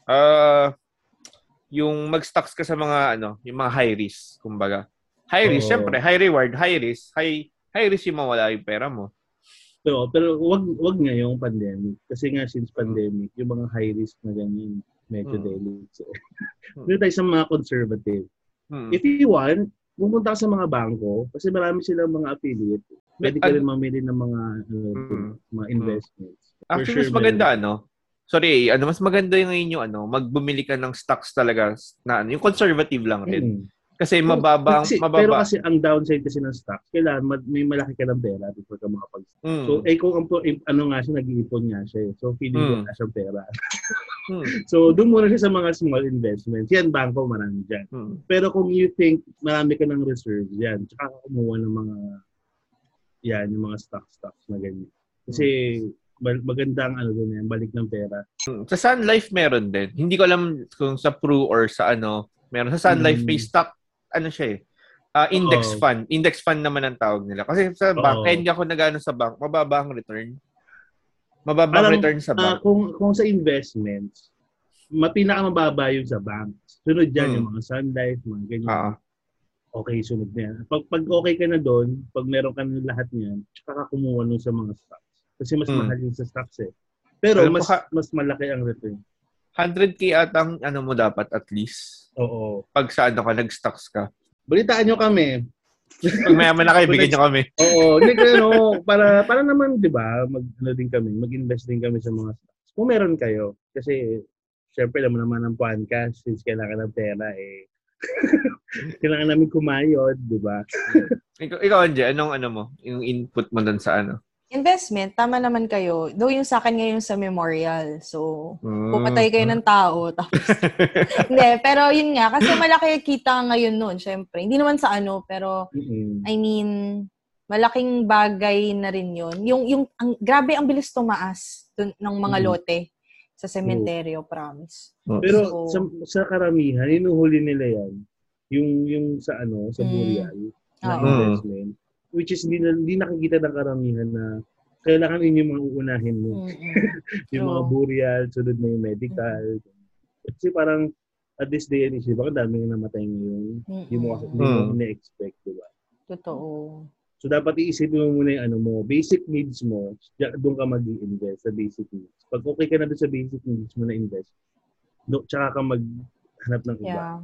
Ah, yung mag-stocks ka sa mga ano, yung mga high risk, kumbaga. High risk, Oo. syempre, high reward, high risk, high high risk yung mawala yung pera mo. Pero, pero wag, wag ngayong pandemic. Kasi nga, since Hmm. pandemic, yung mga high risk na ganyan, medyo Mm. delicate. So, Mm. Doon tayo sa mga conservative. Hmm. If you want, pumunta ka sa mga bangko kasi marami silang mga affiliate. Pwede ka rin mamili ng mga ano, Mm. mga investments. For Actually, sure, mas maganda meron. ano. Sorry, ano mas maganda yung ngayon yung ano, magbumili ka ng stocks talaga na ano, yung conservative lang rin. Mm. Kasi mababa, ang- Kasi, mababa. Pero kasi ang downside kasi ng stock, kailangan ma- may malaki ka ng pera before ka makapag Mm. So, eh kung ang, eh, ano nga siya, nag-iipon nga siya eh. So, feeling Hmm. wala siyang pera. Mm. So, doon muna siya sa mga small investments. Yan, bangko, marami dyan. Mm. Pero kung you think marami ka ng reserves, yan, tsaka ka kumuha ng mga, yan, yung mga stock-stocks na ganyan. Kasi, bal- maganda ang ano doon yan, balik ng pera. Mm. Sa Sun Life meron din. Hindi ko alam kung sa Pru or sa ano. Meron sa Sun Life Mm. may stock ano siya eh. ah, index Oo. fund. Index fund naman ang tawag nila. Kasi sa bank, kaya hindi ako nag-ano sa bank, mababa ang return. Mababa ang return sa Ah, bank. kung, kung sa investments, ma- pinakamababa yung sa bank. Sunod dyan Hmm. yung mga Sun Life, mga ganyan. Ah. Okay, sunod na yan. Pag, pag okay ka na doon, pag meron ka na lahat niyan, tsaka ka kumuha nun sa mga stocks. Kasi mas Hmm. mahal yung sa stocks eh. Pero Alam mas ka- mas malaki ang return. 100k atang ano mo dapat at least. Oo. Pag sa ano ka, nag-stocks ka. Balitaan nyo kami. Pag mayaman na kayo, bigyan nyo kami. Oo. Hindi ko ano, para, para naman, di ba, mag, ano din kami, mag-invest din kami sa mga stocks. Kung meron kayo. Kasi, syempre, alam mo naman ang podcast, since kailangan ng pera, eh, kailangan namin kumayod, di ba? Ikaw, ikaw Anje, anong ano mo? Yung input mo dun sa ano? Investment, tama naman kayo. Though yung sa akin ngayon sa memorial. So, Mm. pupatay kayo ng tao. Tapos, hindi, pero yun nga, kasi malaki kita ngayon noon, syempre. Hindi naman sa ano, pero Mm-mm. I mean, malaking bagay na rin yun. Yung, yung, ang, grabe ang bilis tumaas dun, ng mga Mm. lote sa sementeryo, promise. Pero So- sa, sa karamihan, inuhuli nila yan. Yung, yung sa ano, sa Mm. burial, na Oo. investment. Which is, hindi, na, hindi nakikita ng karamihan na kailangan yun yung mga uunahin mo. Mm-mm. yung mga burial, sunod na yung medical. Kasi parang, at this day and age, di ba, ang dami nga namatay ngayon. Hindi mo, kasi, hindi mo Mm. na-expect, di ba? Totoo. So, dapat iisipin mo muna yung ano mo, basic needs mo, doon ka mag invest sa basic needs. Pag okay ka na doon sa basic needs mo na invest, do, tsaka ka maghanap ng iba. Yeah.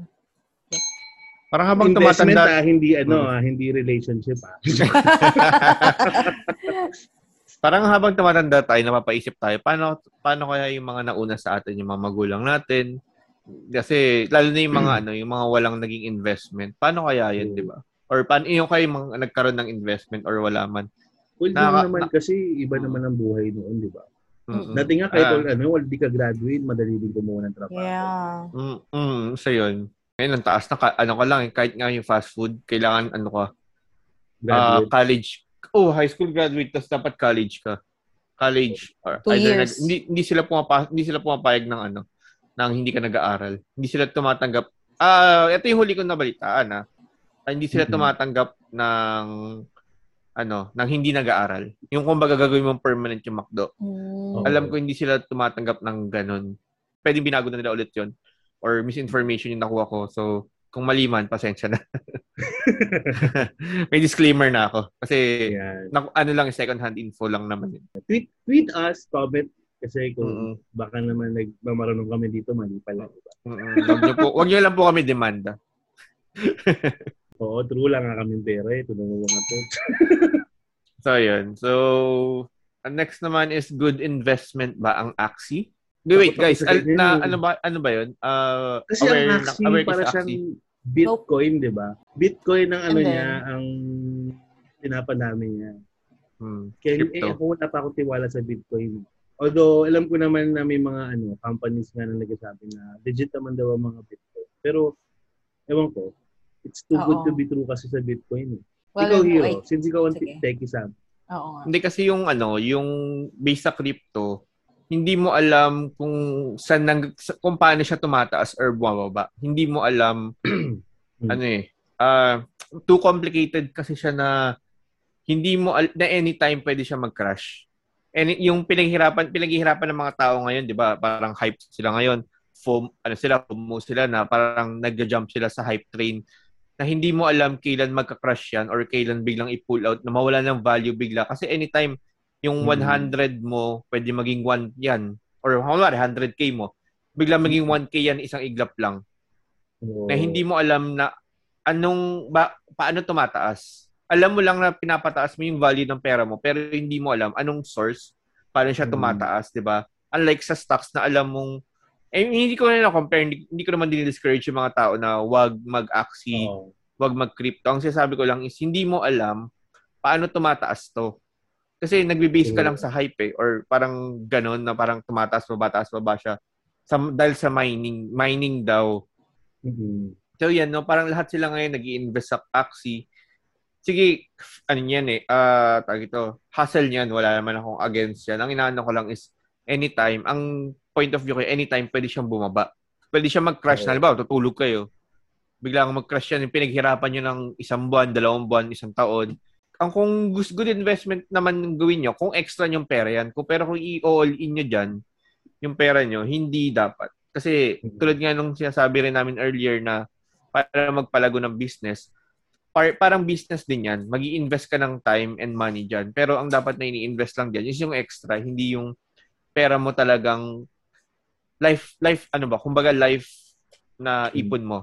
Parang habang Investment tumatanda, ah, hindi ano Mm. ah, hindi relationship ah. parang habang tumatanda tayo, napapaisip tayo, paano, paano kaya yung mga nauna sa atin, yung mga magulang natin? Kasi, lalo na yung mga, ano, yung mga walang naging investment. Paano kaya yun, Mm. di ba? Or paano yung kayo mga nagkaroon ng investment or wala man? Well, Naka- naman na- kasi iba Mm. naman ang buhay noon, di ba? Mm-mm. Dati nga kahit Ah. wala, ano, wala di ka graduate, madali din kumuha ng trabaho. Yeah. Mm, mm, so yun. Ngayon, ang taas na, ka- ano ka lang, eh, kahit nga yung fast food, kailangan, ano ka, ah, Graduate. college. Oh, high school graduate, tapos dapat college ka. College. Or Two either years. nag- hindi, hindi sila pumapa, hindi sila pumapayag ng ano, nang hindi ka nag-aaral. Hindi sila tumatanggap. Ah, ito yung huli kong nabalitaan, ah. Ah, hindi sila Mhm. tumatanggap ng ano, nang hindi nag-aaral. Yung kumbaga gagawin mong permanent yung McDo. Mm. Alam ko hindi sila tumatanggap ng ganun. Pwede binago na nila ulit yon or misinformation yung nakuha ko. So, kung mali man, pasensya na. May disclaimer na ako. Kasi, na, ano lang, second hand info lang naman yun. Tweet, tweet us, comment, kasi kung Mm-mm. baka naman nagmamarunong kami dito, mali pala. Mm-mm. Wag niyo po, wag niyo lang po kami demanda. Oo, true lang nga kami pera. Ito na mga to. So, yun. So, ang next naman is good investment ba ang Axie? Wait, guys, sa al- na, eh. ano ba ano ba 'yun? Uh, Kasi aware, ang na- Axie, aware para sa siyang? Bitcoin, di ba? Bitcoin ang ano then- niya, ang pinapanami niya. Hmm, Kaya eh, crypto. ako wala pa akong tiwala sa Bitcoin. Although, alam ko naman na may mga ano companies nga na nagsasabi na legit naman daw ang mga Bitcoin. Pero, ewan ko, it's too good Oo. to be true kasi sa Bitcoin. Eh. Well, ikaw, Hero, since ikaw ang techie Sam. Oo. Hindi kasi yung ano, yung base sa crypto, hindi mo alam kung saan nang, kung paano siya tumataas or bumababa. Hindi mo alam ano eh. ah too complicated kasi siya na hindi mo al- na anytime pwede siya mag-crash. And yung pinaghirapan pinaghihirapan ng mga tao ngayon, 'di ba? Parang hype sila ngayon. FOM, ano sila, FOMO sila na parang nagja-jump sila sa hype train na hindi mo alam kailan magka-crash yan or kailan biglang i-pull out na mawala ng value bigla. Kasi anytime yung Mm. 100 mo, pwede maging 1 yan. Or kunwari, 100k mo. Bigla maging 1k yan, isang iglap lang. Oo. Na hindi mo alam na anong, ba, paano tumataas. Alam mo lang na pinapataas mo yung value ng pera mo, pero hindi mo alam anong source, paano siya Mm. tumataas, di ba? Unlike sa stocks na alam mong Eh, hindi ko na compare, hindi, hindi ko naman din-discourage yung mga tao na wag mag-axi, Oo. wag mag-crypto. Ang sinasabi ko lang is, hindi mo alam paano tumataas to. Kasi nagbe-base ka True. lang sa hype eh, or parang ganon na parang tumataas, baba, taas, baba siya. Sa, dahil sa mining, mining daw. Mhm. So yan, no, parang lahat sila ngayon nag invest sa Axie. Sige, ano yan eh, ah, tawag ito, hustle niyan, wala naman akong against yan. Ang inaano ko lang is, anytime, ang point of view ko, anytime pwede siyang bumaba. Pwede siya mag-crash Oo. na, halimbawa, tutulog kayo. Biglang mag-crash yan, pinaghirapan nyo ng isang buwan, dalawang buwan, isang taon. Ang kung gusto good investment naman gawin nyo, kung extra yung pera yan. Kung, pero kung i-all in nyo dyan, yung pera nyo, hindi dapat. Kasi Mhm. tulad nga nung sinasabi rin namin earlier na para magpalago ng business, par- parang business din yan. mag invest ka ng time and money dyan. Pero ang dapat na ini-invest lang dyan is yung extra, hindi yung pera mo talagang life, life, ano ba, kumbaga life na ipon mo.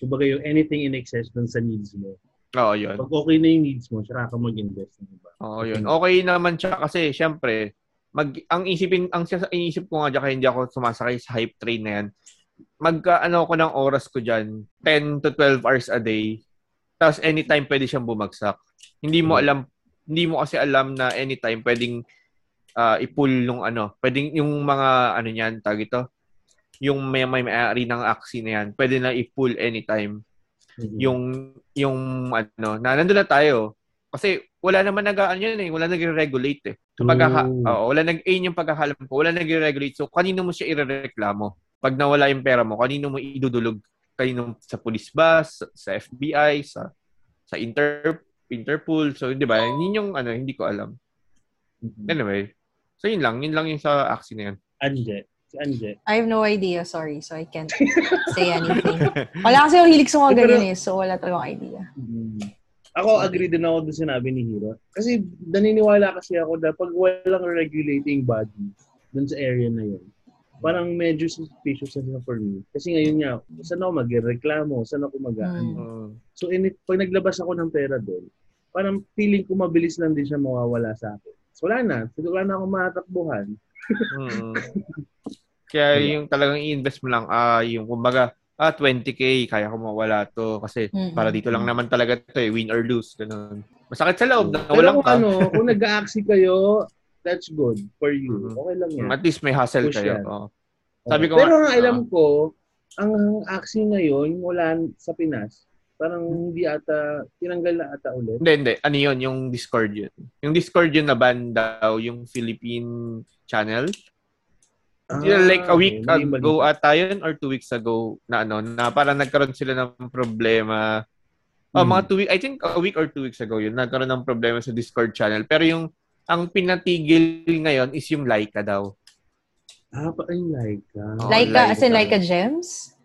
Kumbaga yung anything in excess dun sa needs mo. Oo, yun. Pag okay na yung needs mo, saka ka mag-invest. ng iba. Oo, yun. Okay naman siya kasi, syempre, mag, ang isipin, ang iniisip ko nga dyan, kaya hindi ako sumasakay sa hype train na yan, magka, ano ko ng oras ko dyan, 10 to 12 hours a day, tapos anytime pwede siyang bumagsak. Hindi mo alam, hindi mo kasi alam na anytime pwedeng ah, i-pull nung ano, pwedeng yung mga, ano niyan, tag ito, yung may may may-ari ng Axie na yan, pwede na i-pull anytime Mhm. yung yung ano na nandun na tayo. Kasi wala naman nag ano yun eh wala nagre-regulate eh. Pagkaka oo, wala nag ayun yung pagkakalam ko wala nagre-regulate so kanino mo siya irereklamo? Pag nawala yung pera mo kanino mo idudulog? Kanino sa police ba? Sa, sa FBI sa sa Inter Interpol? So di ba? Yun yung ano hindi ko alam. Mhm. anyway so yun lang. Yun lang yung sa Axie na yun. Anje. Si Anje. I have no idea, sorry. So I can't say anything. Wala kasi yung hilig sa mga Eh, ganyan eh. So wala talagang idea. Mhm. Ako, agree din ako doon sinabi ni Hiro. Kasi naniniwala kasi ako na pag walang regulating body dun sa area na yun, parang medyo suspicious na for me. Kasi ngayon nga, saan ako magreklamo? Saan ako mag Hmm. Mm. So, in pag naglabas ako ng pera doon, parang feeling ko mabilis lang din siya mawawala sa akin. So, wala na. Wala na akong matakbuhan. Mm. Kaya yung talagang i-invest mo lang, ah, yung kumbaga, ah, 20k, kaya ko mawala to. Kasi Mm-mm. para dito lang naman talaga to eh, win or lose. Ganun. Masakit sa loob, na walang ka. ano, kung nag-a-axi kayo, that's good for you. Mhm. Okay lang yan. At least may hustle Push kayo. yan. Oo. Sabi ko Pero nga, ang alam ko, ang axi ngayon, wala sa Pinas, parang hindi ata, tinanggal na ata ulit. Hindi, hindi. Ano yun? Yung Discord yun. Yung Discord yun na ban daw, yung Philippine channel. Yun, like a week Ah, okay. Mali- ago ata yun or two weeks ago na ano, na parang nagkaroon sila ng problema. Oh, Hmm. mga two week, I think a week or two weeks ago yun, nagkaroon ng problema sa Discord channel. Pero yung, ang pinatigil ngayon is yung Laika daw. Ah, pa ay Laika. Oo, Laika, as in Laika. Laika Gems?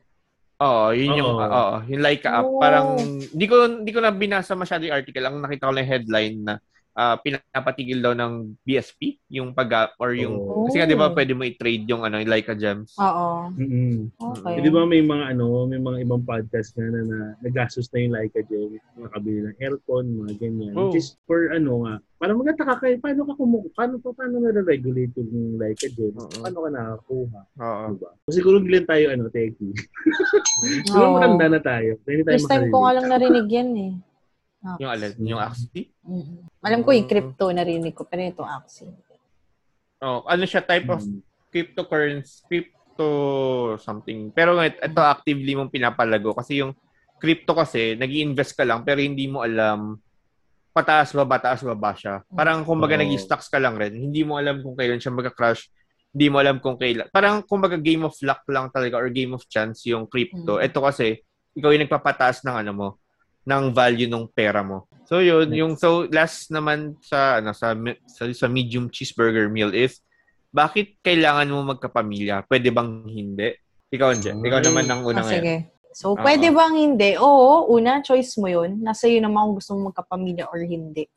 Oo, yun yung, Oo. oo, yung Laika app. Oh. Parang, di ko, di ko na binasa masyado yung article. Ang nakita ko lang yung headline na ah, pinapatigil daw ng BSP, yung pag, or yung, Oo. kasi nga di ba Oh. pwede mo i-trade yung ano, yung Laika Gems. Oo. Mm-mm. Okay. Eh, di ba may mga ano, may mga ibang podcast na na, na nagastos na yung Laika Jen, nakabili ng aircon, mga ganyan. Oh. Is for ano nga, parang magtataka kayo, paano ka kumu paano pa paano na-regulate yung Laika Jen? Oo. Paano ka nakakuha? Oo. Diba? So, siguro bilan tayo ano, techie. Siguro matanda na tayo. Hindi tayo First time ko nga lang narinig yan eh. Yung alin, yung Axie. Mm. Alam ko yung crypto narinig ko, pero ito Axie. Oh, ano siya type of Mm. cryptocurrency, crypto something. Pero it- ito actively mong pinapalago kasi yung crypto kasi, nag invest ka lang pero hindi mo alam pataas ba, pataas ba ba siya. Parang kumbaga Oo. nag-stocks ka lang rin. Hindi mo alam kung kailan siya magka-crash. Hindi mo alam kung kailan. Parang kumbaga game of luck lang talaga or game of chance yung crypto. Mm. Ito kasi, ikaw yung nagpapataas ng ano mo, ng value ng pera mo. So yun, yung so last naman sa ano sa sa, sa medium cheeseburger meal is bakit kailangan mo magkapamilya? Pwede bang hindi? Ikaw, Anje. Ikaw naman ang Ah, unang ngayon. sige. So, Oo. pwede bang hindi? Oo, una, choice mo yun. Nasa iyo naman kung gusto mo magkapamilya or hindi.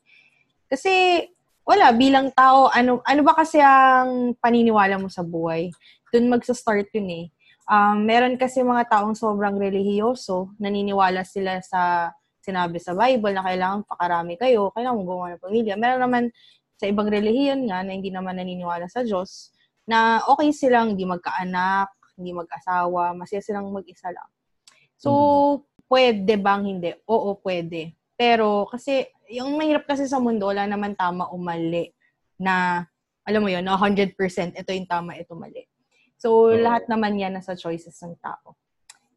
Kasi, wala, bilang tao, ano, ano ba kasi ang paniniwala mo sa buhay? Doon magsa-start yun eh. Um, meron kasi mga taong sobrang relihiyoso, naniniwala sila sa sinabi sa Bible na kailangan pakarami kayo, kailangan mo gumawa ng pamilya. Meron naman sa ibang relihiyon nga na hindi naman naniniwala sa Diyos, na okay silang hindi magkaanak, hindi mag-asawa, masaya silang mag-isa lang. So, Mm-hmm. pwede bang hindi? Oo, pwede. Pero kasi, yung mahirap kasi sa mundo, wala naman tama o mali na, alam mo yun, na 100% ito yung tama, ito mali. So, Oo. lahat naman yan nasa choices ng tao.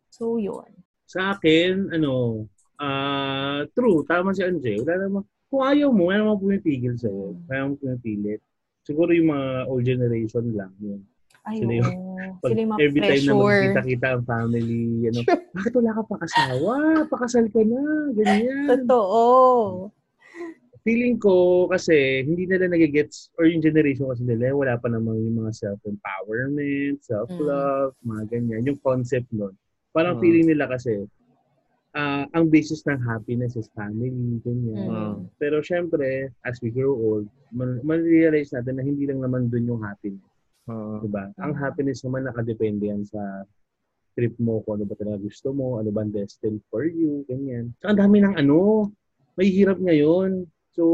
So, yun. Sa akin, ano, ah true, tama si Anje. Wala naman, kung ayaw mo, wala naman pumipigil sa'yo. Kaya mo pumipilit. Siguro yung mga old generation lang. Yun. Ay, Sila yung-. Pag Sila yung mga every time na magkita-kita ang family, ano, bakit wala ka pa kasawa? Pakasal ka na, ganyan. Totoo. Feeling ko kasi hindi nila nagigets or yung generation kasi nila wala pa namang yung mga self-empowerment, self-love, mga ganyan. Yung concept nun. Parang Mm. feeling nila kasi ah ang basis ng happiness is family, ganyan. Mm. Pero syempre, as we grow old, man- man-realize natin na hindi lang naman dun yung happiness. Oo. Diba? Ang Mm. happiness naman nakadepende yan sa trip mo, kung ano ba talaga gusto mo, ano ba ang destined for you, ganyan. Tsaka ang dami ng ano, may hirap ngayon. So,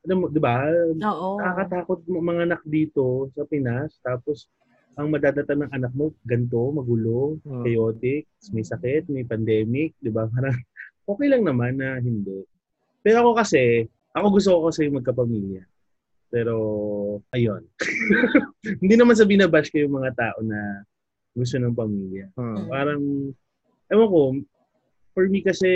alam mo, di ba? Oo. Nakakatakot mga anak dito sa Pinas. Tapos, ang madadata ng anak mo, ganto, magulo, Mm. chaotic, may sakit, may pandemic, di ba? Parang, okay lang naman na hindi. Pero ako kasi, ako gusto ko kasi magkapamilya. Pero, ayun. hindi naman sa binabash ko yung mga tao na gusto ng pamilya. Mm. Parang, ewan ko, for me kasi,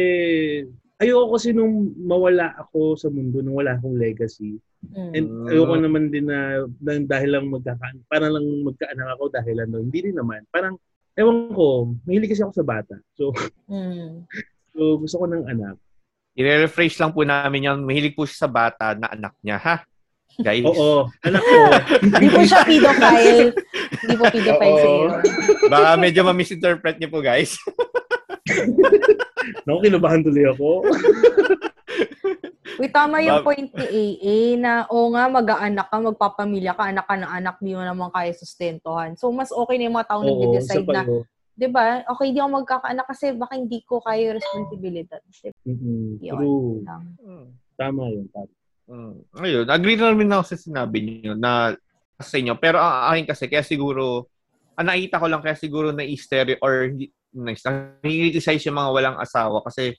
ayoko kasi nung mawala ako sa mundo, nung wala akong legacy. Mm. And Mm. ayoko naman din na, dahil lang magkaka, parang lang magkaanak ako dahil ano, hindi rin naman. Parang, ewan ko, mahilig kasi ako sa bata. So, Mm. so gusto ko ng anak. I-rephrase lang po namin yan. Mahilig po siya sa bata na anak niya, ha? Guys. Oo, anak ko. Hindi po siya pedophile. Hindi po pedophile sa iyo. Baka medyo ma-misinterpret niyo po, guys. Naku, kinubahan tuloy ako. Uy, tama yung Bab- point ni AA na, o nga, mag-aanak ka, magpapamilya ka, anak ka ng anak, di mo naman kaya sustentuhan. So, mas okay na yung mga tao nag-decide na, pag- di ba, okay, di ako magkakaanak kasi baka hindi ko kaya yung responsibilidad. Di ba? Mm-mm, Yun. True. Lang. Tama yun. Tama. Mm. Ayun, agree na rin ako sa sinabi niyo na sa inyo. Pero ang akin kasi, kaya siguro, ang nakita ko lang kaya siguro na stereo or nangingiticize yung mga walang asawa kasi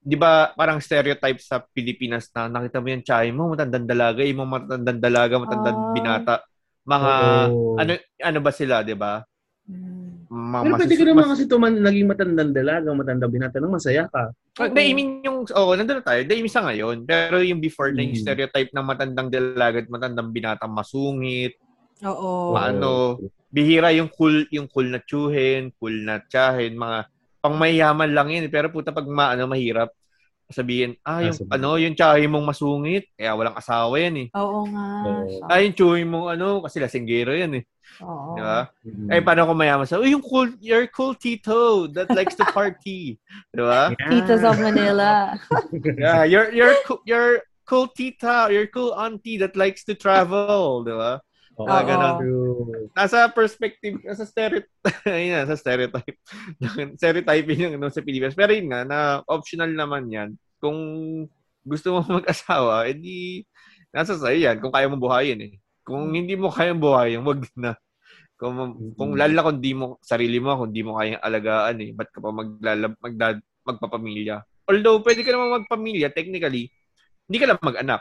di ba parang stereotype sa Pilipinas na nakita mo yung tsay mo, matandang dalaga, yung mga matandang dalaga, matandang Ah. binata. Mga, Oo. ano ano ba sila, di ba? Mm. Ma- Pero pwede ka naman mas- kasi tuman, naging matandang dalaga, matandang binata nang masaya ka. Oh, Hindi, I mean yung, oh, nandun na tayo. Hindi, sa ngayon. Pero yung before na yung Mm. stereotype ng matandang dalaga at matandang binatang masungit, Oo. Maano, bihira yung cool, yung cool na tsuhin, cool na tsahin, mga pangmayaman lang yun. Pero puta pag maano, mahirap. Sabihin, ah, yung, Ah, ano, yung tsahin mong masungit, kaya walang asawa yan eh. Oo nga. Oo. Ah, yung tsuhin mong ano, kasi lasinggero yan eh. Oo. Di ba? Mm. Eh, paano kung mayaman sa, oh, yung cool, you're cool tito that likes to party. Di ba? Yeah. Titos of Manila. Yeah, you're, you're, you're cool tita, you're cool auntie that likes to travel. Di ba? Oo, Ah, ganun. True. nasa perspective, nasa stereotype, ayun na, sa stereotype. Stereotyping yung ano, sa Pilipinas. Pero yun nga, na optional naman yan. Kung gusto mo mag-asawa, edi nasa sa'yo yan. Kung kaya mo buhayin eh. Kung hindi mo kaya buhayin, wag na. Kung, kung lalo na kung di mo, sarili mo, kung di mo kayang alagaan eh, ba't ka pa maglalab, magdad, magpapamilya? Although, pwede ka naman magpamilya, technically, hindi ka lang mag-anak.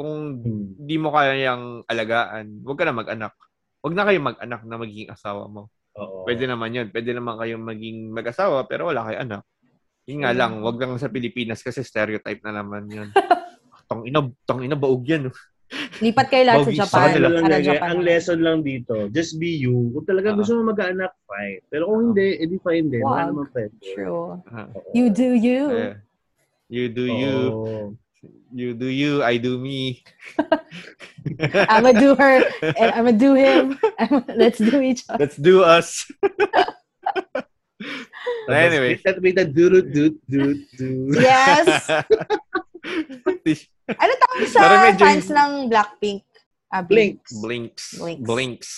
Kung Hmm. di mo kayang alagaan, huwag ka na mag-anak. Huwag na kayo mag-anak na magiging asawa mo. Oo. Pwede naman yun. Pwede naman kayong maging mag-asawa pero wala kayo anak. Yun nga lang, huwag lang sa Pilipinas kasi stereotype na naman yun. tang ina, tang ina baog yan. oh. Lipat kayo lahat sa sa Japan. Ano lang lagi, Japan. ang lesson lang dito, just be you. Kung talaga Ah. gusto mo mag-anak, fine. Pero kung hindi, edi fine din. Wala Wag. naman pwede. True. Ah, Oo. You do you. eh, you do you. Oo. You do you, I do me. I'ma do her. And I'ma do him. Let's do each other. Let's do us. Tapos, Anyway. With that, with that, doot, doot, doot, doot. Yes. Ano tawag sa Pero medyo- fans ng Blackpink? Ah, Blinks. Blinks. Blinks. Blinks.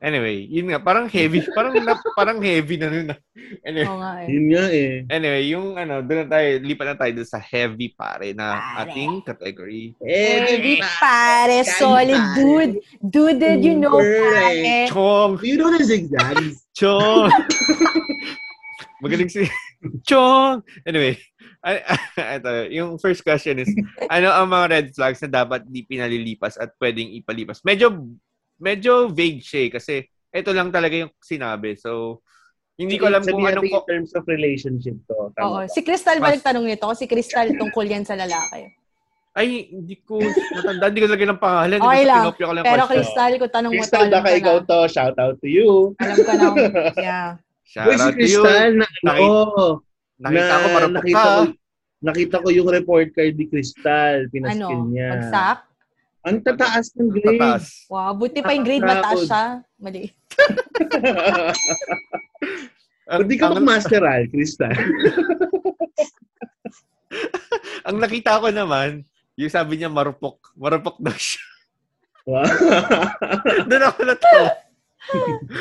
Anyway, yun nga, parang heavy, parang na, parang heavy na nun. Anyway, Oo nga eh. Yun nga eh. anyway, yung ano, doon na tayo, lipat na tayo sa heavy pare na Pare. ating category. Heavy Eh, pare, solid dude. Dude, did you know pare? Chong! You know the zigzags? Chong! Magaling si Chong! Anyway, ay- ito, yung first question is, ano ang mga red flags na dapat di pinalilipas at pwedeng ipalipas? Medyo, medyo vague siya eh, kasi ito lang talaga yung sinabi. So, hindi ko alam kung anong... natin in terms of relationship to. Oo. Tama ba? Si Crystal ba Mas- nagtanong nito? Si Crystal tungkol yan sa lalaki. Ay, hindi ko matanda. Hindi ko lagyan ng pangalan. Okay lang. ko lang Pero question. Crystal, kung tanong mo to, Crystal, baka ka ikaw to. Shout out to you. Alam ko na. Yeah. Shout Uy, si out to you. Crystal, na, Nakita- oo, Nakita ko, na- marupok nakita ka. ko, nakita ko yung report card ni Crystal. Pinaskill Ano? niya. Bagsak? Ang tataas ng grade. Tataas. Wow, buti pa yung grade mataas siya. Mali. Hindi ka ang, mag-masteral, Crystal. ang nakita ko naman, yung sabi niya marupok. Marupok daw siya. Wow. Doon ako natawa.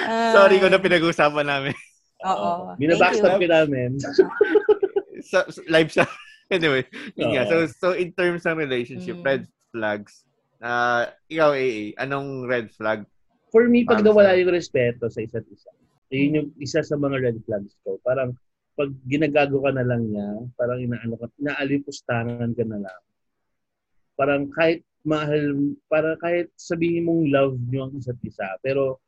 Ah, Sorry ko na pinag-uusapan namin. Oo. Binabackstab ka namin. Sa, sa- live siya. Anyway, yun nga. So, so in terms ng relationship, Mm. red flags. Ah ikaw, AA, anong red flag? For me, pag nawala yung respeto sa isa't isa, yun yung isa sa mga red flags ko. Parang pag ginagago ka na lang niya, parang inaano ka, naalipustangan ka na lang. Parang kahit mahal, para kahit sabihin mong love nyo ang isa't isa, pero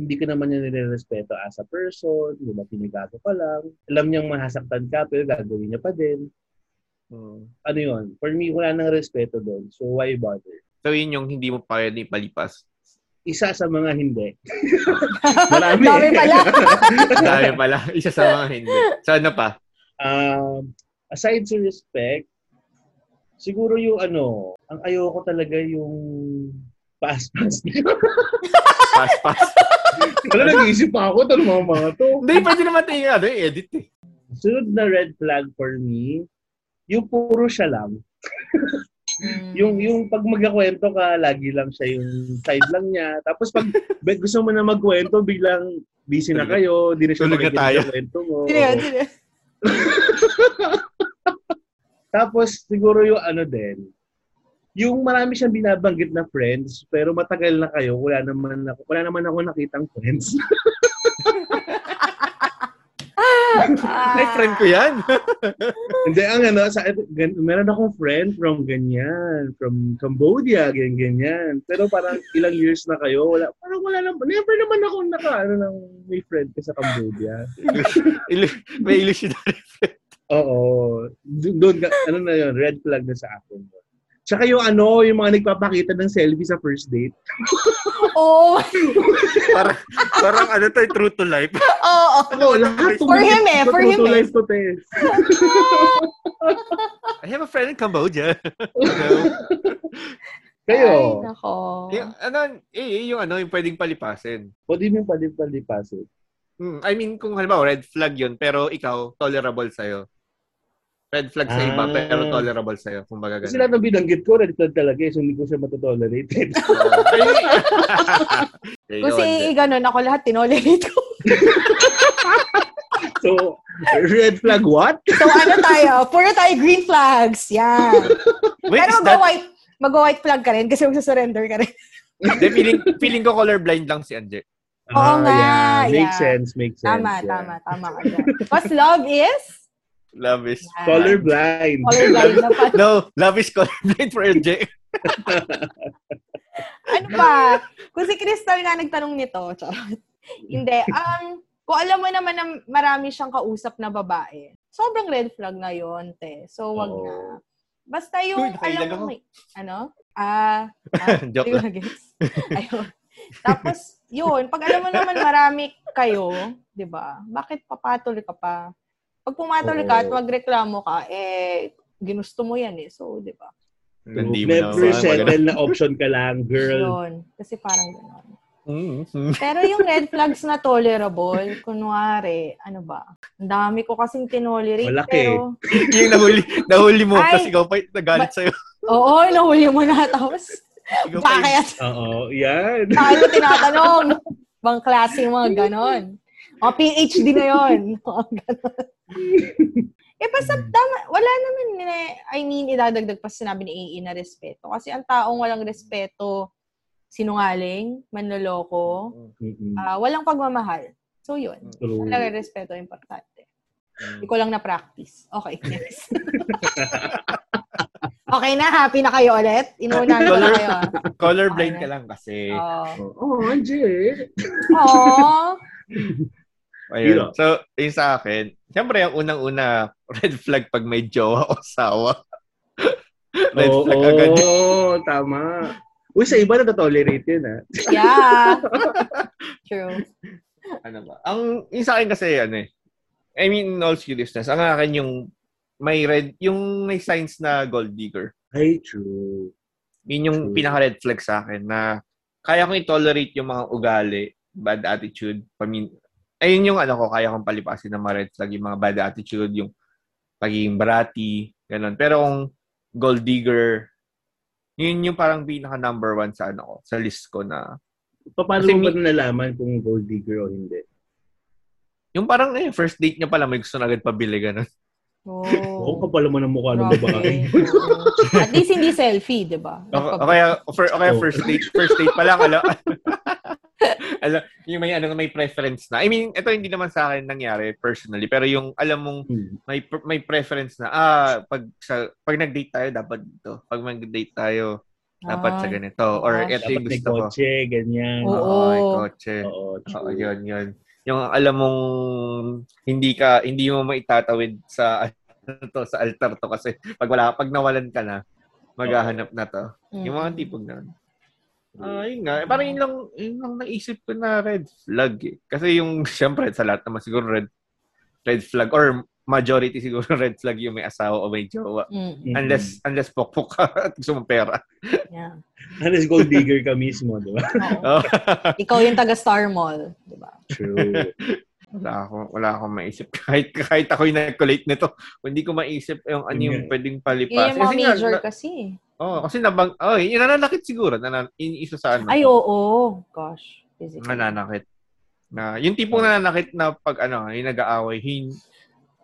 hindi ka naman niya nire-respeto as a person, di ba, pinagago ka lang. Alam niyang mahasaktan ka, pero gagawin niya pa din. Hmm. Ano yun? For me, wala nang respeto doon. So, why bother? So, yun yung hindi mo pa pwede ipalipas. Isa sa mga hindi. Marami. Dami pala. Dami pala. Isa sa mga hindi. So, ano pa? Um, aside sa respect, siguro yung ano, ang ayoko talaga yung pass-pass. Pass, pass. Wala, nag-iisip pa ako, ito mga mga to. Hindi, pwede naman tayo ano, edit eh. Sunod na red flag for me, yung puro siya lang. Mm. Yung yung pag magkakwento ka, lagi lang siya yung side lang niya. Tapos pag be- gusto mo na magkwento, biglang busy na kayo, di na siya tulog tayo. kwento mo. Sino yun? Tapos siguro yung ano din, yung marami siyang binabanggit na friends, pero matagal na kayo, wala naman ako, wala naman ako nakitang friends. Ay, friend ko yan. Hindi, ang ano, sa, gan, meron akong friend from ganyan, from Cambodia, ganyan, ganyan. Pero parang ilang years na kayo, wala, parang wala naman, never naman ako naka, ano, ng may friend ko sa Cambodia. May illusionary friend. Oo. Do- Doon, ka- ano na yun, red flag na sa akin. Tsaka yung ano, yung mga nagpapakita ng selfie sa first date. Oo. Parang, parang ano to, true to life. Oo. Oo, lahat. For him eh, for him eh. life to test. I have a friend in Cambodia. Ay, Kayo, nako. yung, ano, eh, yung ano, yung pwedeng palipasin. pwede mo palipalipasin. Hmm, I mean, kung halimbawa, red flag yun, pero ikaw, tolerable sa'yo. Red flag sa iba, Ah. pero tolerable sa'yo. Kung baga Kasi lahat ng binanggit ko, red flag talaga eh, so hindi ko siya matotolerate. Kung si ganun, ako lahat tinolerate ko. so, red flag what? So ano tayo? Puro tayo green flags. Yan. Wait, Pero mag-white mag-white flag ka rin kasi magsasurrender ka rin. Hindi, feeling, feeling ko colorblind lang si Anje. Oo nga, Ah, yeah. Makes yeah. sense, makes sense. Tama, yeah. tama, tama. Because love is? Love is... Yan. Colorblind. Colorblind na pa. No, love is colorblind for Anje. Ano ba? Kung si Crystal nga nagtanong nito, charot. Hindi. Um, kung alam mo naman na marami siyang kausap na babae, sobrang red flag na yon te. So, wag Oo. na. Basta yung, Uy, alam mo, may, ano? Ah, ah, Joke lang. Ayun. Tapos, yun, pag alam mo naman marami kayo, di ba, bakit papatuloy ka pa? Pag pumatuloy ka at magreklamo ka, eh, ginusto mo yan eh. So, di ba? Hindi mo Never naman settle na option ka lang, girl. Yun. Kasi parang gano'n. Mm-hmm. Pero yung red flags na tolerable, kunwari, ano ba? Ang dami ko kasing tinolerate, Malaki. pero, yung nahuli, nahuli mo, Ay. tapos ikaw pa nagalit sa'yo. oo, nahuli mo na, tapos, Ikaw bakit? Oo, yan. Mo tinatanong? Bang klase yung mga ganon. Mga PhD na yun. Mga ganon. eh, basta tama, wala naman, I mean, idadagdag pa sinabi ni AA na respeto. Kasi ang taong walang respeto, sinungaling, manloloko, Mm-mm. ah, walang pagmamahal. So, yun. True. Talaga respeto importante. Hindi ko lang na-practice. Okay, next. okay na, happy na kayo ulit? Inuunahan ko na Color- kayo. Colorblind Okay ka lang kasi. Oh. Oh, Anje. Aww. Ayun. So, yung sa akin, siyempre, ang unang-una, red flag pag may jowa o asawa. red Oo, flag agad. tama. Uy, sa iba na tolerate yun, ah. Yeah. True. Ano ba? Ang, yung sa akin kasi, ano eh, I mean, in all seriousness, ang akin yung may red, yung may signs na gold digger. Ay, true. Yun yung True. pinaka-red flag sa akin na kaya kong i-tolerate yung mga ugali, bad attitude, pamin ayun yung ano ko, kaya kong palipasin ng mga red flag, yung mga bad attitude, yung pagiging bratty, ganun. Pero kung gold digger, yun yung parang pinaka number one sa ano ko, sa list ko na, Paano Kasi mo ba nalaman kung gold digger o hindi? yung parang eh, first date niya pala, may gusto na agad pabili, ganun. Oh. Oo, kapal mo ng mukha ng babae. At least hindi selfie, di ba? O, o kaya, o, for, o kaya Oh. first date, first date pa lang, alam, alam, yung may, ano, may preference na. I mean, ito hindi naman sa akin nangyari personally, pero yung alam mong Hmm. may may preference na ah pag sa pag nag-date tayo dapat dito. Pag mag-date tayo dapat sa Ah. ganito or Ah. ito yung Dapat may gusto ko. kotse, ganyan. Oo. Oo, may kotse. Oo, Oo, yun, yun. Yung alam mong hindi ka hindi mo maitatawid sa ano to, sa altar to kasi pag wala pag nawalan ka na maghahanap na to. Mm. Yung mga tipong na. Ah, yun nga. Eh, Parang yun lang, yun lang naisip ko na red flag eh. Kasi yung, syempre, sa lahat naman siguro red, red flag or majority siguro red flag yung may asawa o may jowa. Mm. Mhm. Unless, unless pokpok ka at gusto mong pera. Yeah. Unless gold digger ka mismo, di ba? Oh. Ikaw yung taga Star Mall, di ba? True. wala akong, wala akong maisip. Kahit, kahit ako yung nag-collate nito, hindi ko maisip yung ano yung Yun pwedeng Yun palipas. yung mga nga, major na- kasi. oh, kasi nabang, oh, yung nananakit siguro. Nanan, yung isa sa ano. Ay, oo. Gosh. Physical. nananakit. Na, yung tipong nananakit na pag ano, yung nag-aaway, hin,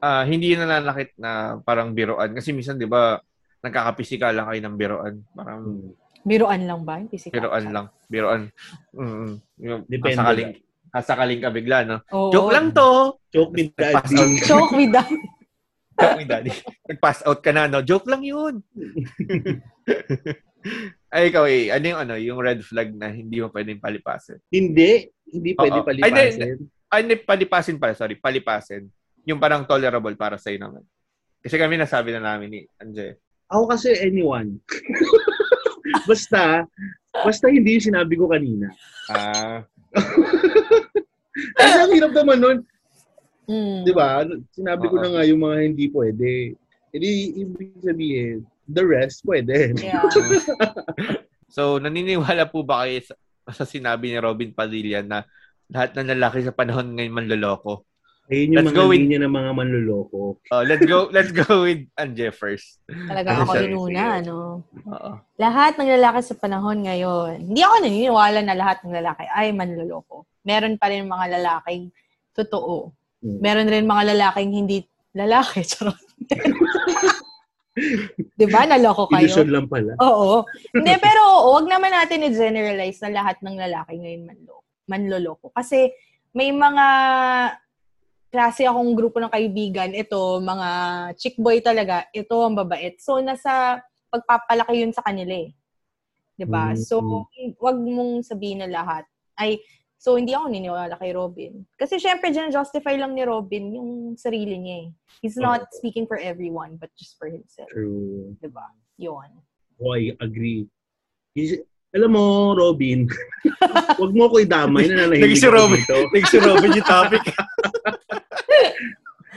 ah, hindi nananakit na parang biroan. Kasi minsan, di ba, nagkakapisikal lang kayo ng biroan. Parang Hmm. Biruan lang ba? Yung physical? biroan lang. Biroan. Yung, Depende Sakaling, sakaling ka bigla, no? Oo. Joke lang to! Me Pass daddy. out. Joke with that. Joke ni daddy. Nag-pass out ka na, no? Joke lang yun! Ay, ikaw eh. Ano yung ano, yung red flag na hindi mo pwedeng palipasin? Hindi. Hindi pwede Oo. Ay, hindi, palipasin. Ay, hindi, palipasin pala. Sorry, palipasin. Yung parang tolerable para sa'yo naman. Kasi kami nasabi na namin ni Anje. Ako kasi anyone. basta, basta hindi yung sinabi ko kanina. Ah, Kasi ang hirap naman nun. Mm. Di ba? Sinabi ko Oo. na nga yung mga hindi pwede. Hindi, ibig sabihin, the rest pwede. Yeah. so, naniniwala po ba kayo sa, sa sinabi ni Robin Padilla na lahat ng lalaki sa panahon ngayon manloloko? Ayun yung Let's mga go with- linya ng mga manluloko. Oh, let's go let's go with Anje first. Talaga Ano ako siya? inuna, Sige. no? Oo. Lahat ng lalaki sa panahon ngayon, hindi ako naniniwala na lahat ng lalaki ay manloloko. Meron pa rin mga lalaking totoo. Hmm. Meron rin mga lalaking hindi lalaki. Charot. Di ba? Naloko kayo? Illusion lang pala. Oo. Hindi, pero oo, wag naman natin i-generalize na lahat ng lalaki ngayon manlo, manloloko. Kasi may mga klase akong grupo ng kaibigan, ito, mga chick boy talaga, ito ang babait. So, nasa pagpapalaki yun sa kanila eh. 'Di ba Mm, So, wag mong sabihin na lahat. Ay, so hindi ako niniwala kay Robin. Kasi syempre, dyan justify lang ni Robin yung sarili niya eh. He's not Oo. speaking for everyone, but just for himself. True. 'Di ba Yun. Oh, I agree. Is- alam mo, Robin, wag mo ko idamay na nanahimik Naging si Robin. Next si Robin yung topic.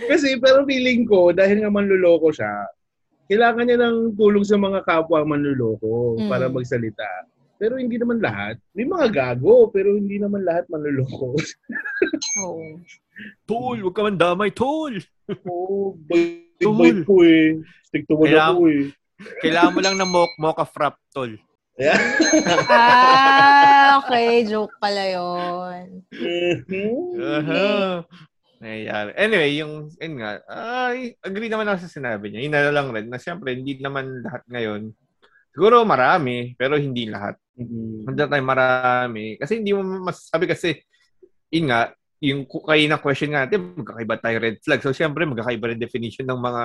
Kasi, pero feeling ko, dahil nga manluloko siya, kailangan niya ng tulong sa mga kapwa manluloko Mm. para magsalita. Pero hindi naman lahat. May mga gago, pero hindi naman lahat manluloko. Oo. Tol, wag ka man damay, tol. Oo, Tol. bait ko eh. Stick to one ako eh. Kailangan mo lang ng mo- mocha frap, tol. Yeah. Ah, okay, joke pala yun. Uh-huh. Nangyayari. Anyway, yung, yun nga, ay, agree naman ako sa sinabi niya. Yun na lang rin, na siyempre, hindi naman lahat ngayon. Siguro marami, pero hindi lahat. Mhm. Hindi tayo marami. Kasi hindi mo masasabi kasi, yun nga, yung kayo na question nga natin, magkakaiba tayo red flag. So, siyempre, magkakaiba rin definition ng mga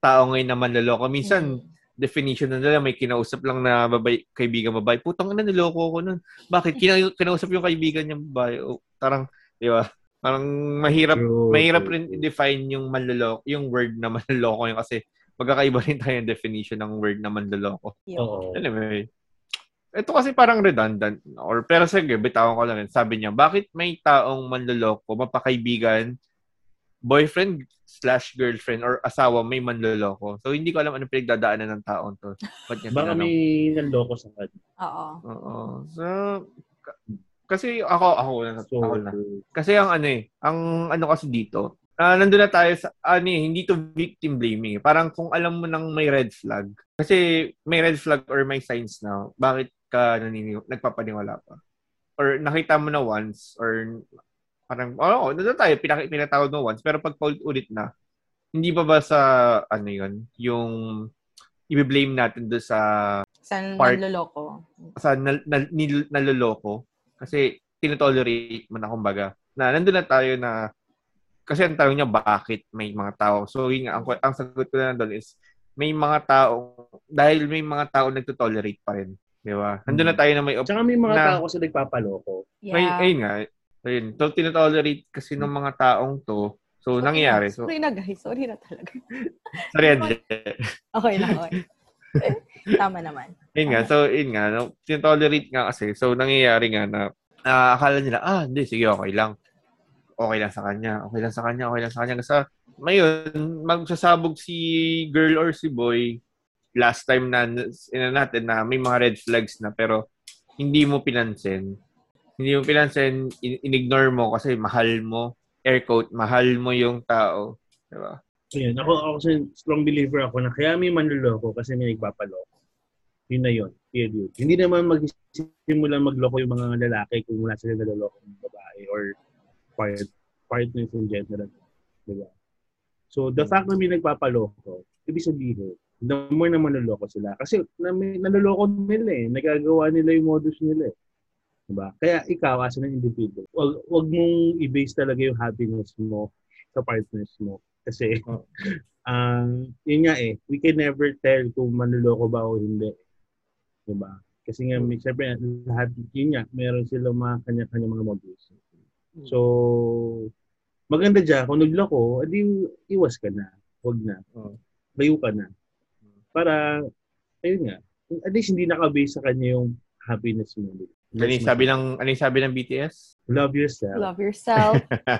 tao ngayon na manloloko. Minsan, definition na nila, may kinausap lang na babay, kaibigan babae. Putang na, niloko ko nun. Bakit? Kina, kinausap yung kaibigan niya babae. O, parang, di ba? Parang mahirap, True, mahirap true, rin true. i-define yung manloloko, yung word na manloloko yun kasi magkakaiba rin tayo ng definition ng word na manloloko. Oo. Anyway, ito kasi parang redundant. Or, pero sige, bitawan ko lang rin. Sabi niya, bakit may taong manloloko, mapakaibigan, boyfriend slash girlfriend or asawa may manloloko. So, hindi ko alam anong pinagdadaanan ng taong to. Ba't niya Baka may nanloko sa kanya. Oo. Oo. So, kasi ako, ako na, So, ako na. Kasi ang ano eh, ang ano kasi dito, ah nandun na tayo sa, ano eh, hindi to victim blaming. eh. Parang kung alam mo nang may red flag, kasi may red flag or may signs na, bakit ka nanini, nagpapaniwala pa? Or nakita mo na once, or parang, oo, oh, nandun tayo, pinak- pinatawag mo once, pero pag ulit na, hindi pa ba sa, ano yun, yung i-blame natin do sa San Part- manloloko? sa nal, nal, nil- naloloko kasi tinotolerate mo na kumbaga na nandun na tayo na kasi ang tanong niya bakit may mga tao so yun nga ang, ang sagot ko na doon is may mga tao dahil may mga tao nagtotolerate pa rin di ba nandun na tayo na may op- Tsaka may mga Na- tao kasi nagpapaloko. may ayun nga ayun so tinotolerate kasi ng mga taong to so nangyayari so Sorry na guys. Sorry na talaga. sorry Anje. Okay lang. Okay. Tama naman. Yun nga, so yun nga, no, tinotolerate nga kasi. So nangyayari nga na ah, akala nila, ah, hindi, sige, okay lang. Okay lang sa kanya, okay lang sa kanya, okay lang sa kanya. Kasi ngayon, magsasabog si girl or si boy last time na ina natin na may mga red flags na pero hindi mo pinansin. Hindi mo pinansin, in- in-ignore mo kasi mahal mo, air quote, mahal mo yung tao. Diba? Ayun, ako, ako kasi strong believer ako na kaya may manloloko kasi may nagpapaloko. Yun na yun. Period. Hindi naman magsimulan magloko yung mga lalaki kung wala sila naloloko ng babae or part, partners in general. Diba? So, the fact na may nagpapaloko, ibig sabihin, the more na manloloko sila. Kasi na, may, naloloko nila eh. Nagagawa nila yung modus nila eh. Diba? Kaya ikaw, as an individual, wag, wag mong i-base talaga yung happiness mo sa partners mo. Kasi, um, yun nga eh, we can never tell kung manluloko ba o hindi. Diba? Kasi nga, may, syempre, lahat, yun nga, meron silang mga kanya-kanya mga modus. So, maganda dyan, kung nagloko, edi iwas ka na. Huwag na. Oo. Layo ka na. Para, ayun nga, at least hindi nakabase sa kanya yung happiness mo. Ano sabi ng, ano sabi ng BTS? Love yourself. Love yourself.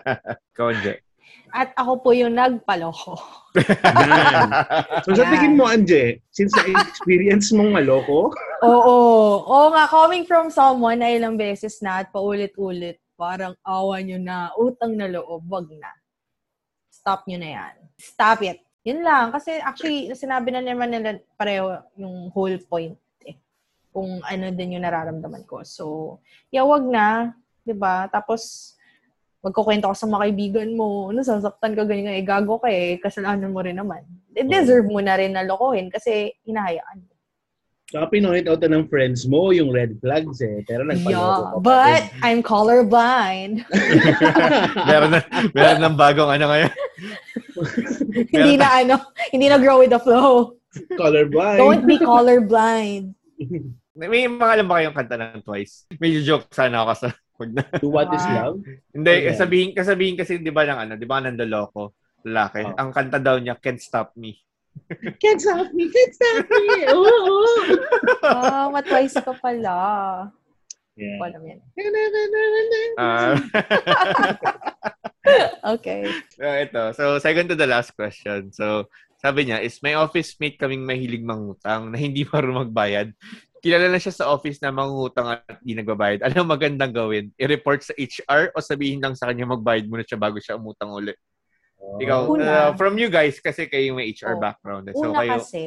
Ikaw, Anje. At ako po yung nagpaloko. So sa tingin mo, Anje, since na-experience mong maloko, Oo. Oo nga, coming from someone na ilang beses na at paulit-ulit, parang awa nyo na, utang na loob, wag na. Stop nyo na yan. Stop it. Yun lang. Kasi actually, sinabi na naman nila pareho yung whole point eh. Kung ano din yung nararamdaman ko. So, yeah, wag na. 'di ba Tapos, magkukwento ka sa mga kaibigan mo, nasasaktan ka ganyan, eh, gago ka eh, kasalanan mo rin naman. Eh, deserve mo na rin na lokohin kasi hinahayaan mo. saka pinoint out na ng friends mo yung red flags eh. Pero nagpaloko Yeah, but rin. I'm colorblind. meron na, meron ng bagong ano ngayon. hindi na ano, hindi na grow with the flow. Colorblind. Don't be colorblind. May mga alam ba kayong kanta ng Twice? Medyo joke sana ako sa To what is Ah. love? Hindi, Okay. sabihin, kasabihin kasi, di ba, ng ano, di ba, nandoloko, lalaki. Oh. Ang kanta daw niya, Can't Stop Me. Can't stop me, can't stop me. Oo, oo. Ah, matwice ka pala. Yeah. Wala yan. Ah, Okay. so, ito. So, second to the last question. So, sabi niya, is may office mate kaming mahilig mangutang na hindi marunong magbayad. Kilala na siya sa office na mangutang at hindi nagbabayad. Ano magandang gawin? I-report sa HR o sabihin lang sa kanya magbayad muna siya bago siya umutang uli? Ikaw, Una. uh, from you guys, kasi kayo may HR Oh. background. eh. So, Una kayo, kasi,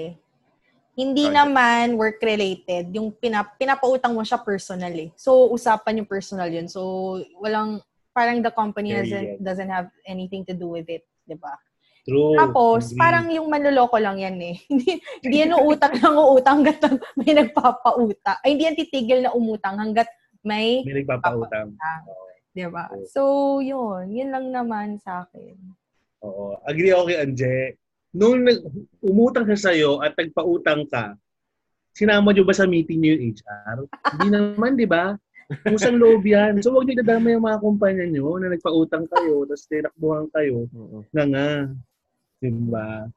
Hindi Project. naman work-related. Yung pinap pinapautang mo siya personal eh. So, usapan yung personal yun. So, walang, parang the company doesn't, doesn't have anything to do with it. 'di ba? True. Tapos, Agree. parang yung manloloko lang yan eh. hindi, yan uutang lang uutang hanggat may nagpapauta. Ay, hindi yan titigil na umutang hanggat may, May nagpapautang. di ba? Oo. So, yun. Yun lang naman sa akin. Oo. Agree ako kay Anje. Nung nag- umutang siya sa'yo at nagpautang ka, sinama niyo ba sa meeting niyo yung HR? Hindi naman, di ba? Pusang loob yan. So, huwag niyo dadama yung mga kumpanya niyo na nagpautang kayo, tapos tinakbuhan kayo. Oo. nga nga. Diba?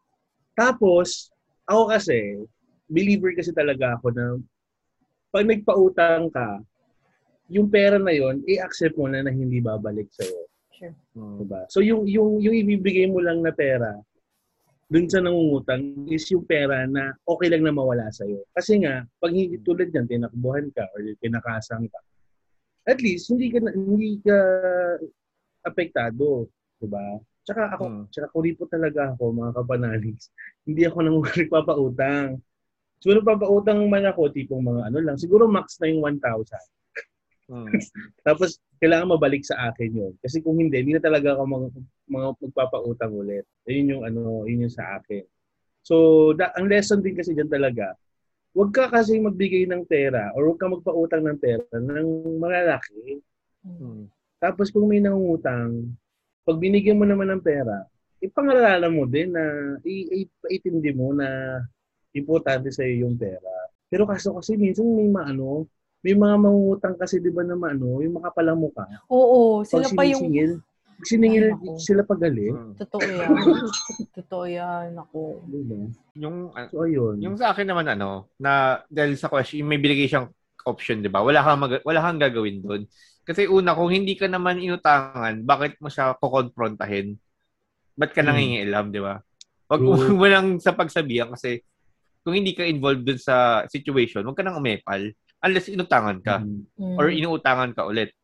Tapos, ako kasi, believer kasi talaga ako na pag nagpautang ka, yung pera na yon i-accept mo na na hindi babalik sa'yo. Sure. Mm. Diba? So, yung, yung, yung ibibigay mo lang na pera, dun sa nangungutang is yung pera na okay lang na mawala sa'yo. Kasi nga, pag hindi tulad yan, tinakbuhan ka or pinakasang ka, at least, hindi ka, hindi ka apektado. Diba? Tsaka ako, Mm. tsaka kuripot talaga ako, mga kapanalis. Hindi ako nang nagpapautang. So, nagpapautang man ako, tipong mga ano lang, siguro max na yung 1,000. Mm. Tapos, kailangan mabalik sa akin yun. Kasi kung hindi, hindi na talaga ako mag, mga magpapautang ulit. Yun yung ano, yun yung sa akin. So, da, ang lesson din kasi dyan talaga, huwag ka kasi magbigay ng pera or huwag ka magpautang ng pera ng malalaki. Mm. Tapos kung may nangungutang, pag binigyan mo naman ng pera, ipangalanan mo din na i- i- iintindi mo na importante sa iyo yung pera. Pero kaso kasi minsan may maano, may mga mangungutang kasi 'di ba na maano, yung makapalang mukha. Oo, Pag sila pa yung... siningil Ay, sila pagalit. Mm. Totoo yan. Totoo yan. Ako. Yung, So ayun. yung sa akin naman ano, na dahil sa question, may binigay siyang option, 'di ba? Wala kang mag- wala kang gagawin doon. Kasi una, kung hindi ka naman inutangan, bakit mo siya kukonfrontahin? Ba't ka Hmm. nangingialam, di ba? Wag True. wag mo lang sa pagsabihan kasi kung hindi ka involved dun sa situation, wag ka nang umepal unless inutangan ka Mm. Or inuutangan ka ulit.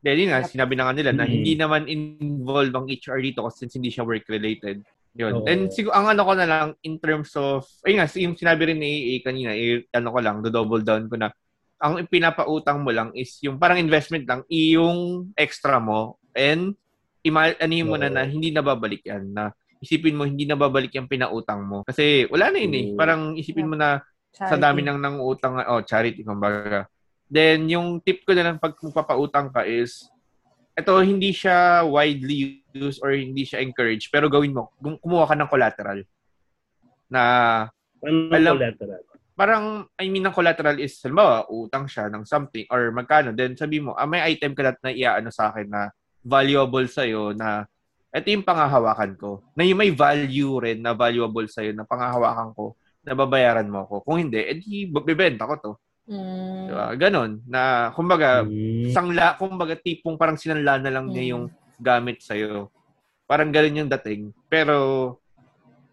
Dahil yun nga, sinabi na nga nila na Mm. hindi naman involved ang HR dito kasi since hindi siya work-related. Yun. Oo. And siguro, ang ano ko na lang, in terms of, ayun nga, yung sinabi rin ni AA kanina, eh, ano ko lang, do double down ko na, ang pinapautang mo lang is yung parang investment lang, i- yung extra mo, and ima- anihin mo na Oo. na hindi nababalik yan, na isipin mo hindi nababalik yung pinautang mo. Kasi wala na yun eh. Parang isipin mo na sa Charity. dami nang nanguutang, oh, charity, kumbaga. Then, yung tip ko na lang pag magpapautang ka is, ito, hindi siya widely used or hindi siya encouraged, pero gawin mo, kumuha ka ng collateral. Na, Ano Alam- collateral? Parang, I mean, ng collateral is, halimbawa, utang siya ng something, or magkano, then sabi mo, ah, may item ka na iaano sa akin na valuable sa'yo na ito yung pangahawakan ko. Na yung may value rin na valuable sa'yo na pangahawakan ko, na babayaran mo ako. Kung hindi, edi bibenta ko to. Mm. Diba? Ganon. Na, kumbaga, Mm. sangla, kumbaga tipong parang sinanla na lang niya Mm. yung gamit sa'yo. Parang ganun yung dating. Pero,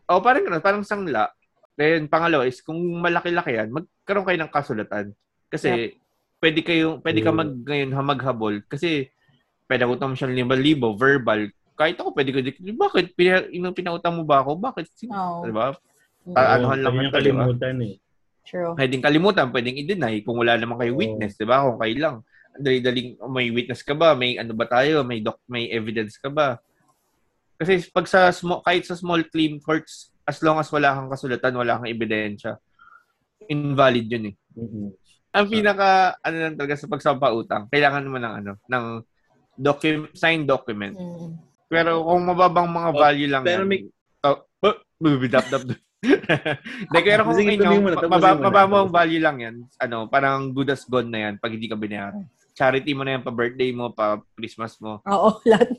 oh, parang ganun, parang sangla. Then, pangalawa is, kung malaki-laki yan, magkaroon kayo ng kasulatan. Kasi, pwede kayo, pwede ka Mm. mag, ngayon, ha, maghabol. Kasi, pwede ko mo siyang libo, verbal. Kahit ako, pwede ko, di- bakit? Pina, inong pinautang mo ba ako? Bakit? Oo. Diba? Mm. Pa- anuhan lang ba? kalimutan eh. True. pwedeng kalimutan, pwedeng i-deny kung wala naman kayo witness, 'di ba? Kung kayo lang. Dali-daling oh, may witness ka ba? May ano ba tayo? May doc may evidence ka ba? Kasi pag sa small kahit sa small claim courts, as long as wala kang kasulatan, wala kang ebidensya, invalid 'yun eh. Mm-mm. Ang pinaka ano lang talaga sa pagsampa utang, kailangan naman ng ano, ng document signed document. Mm. Pero kung mababang mga Oh, value lang pero yan, may- oh, oh, bubidap dap. Hindi, pero kung Sige, inyo, mo mo mababa mo ang value lang yan, ano, parang good as gone na yan pag hindi ka binayaran. Charity mo na yan pa birthday mo, pa Christmas mo, Oo, lahat.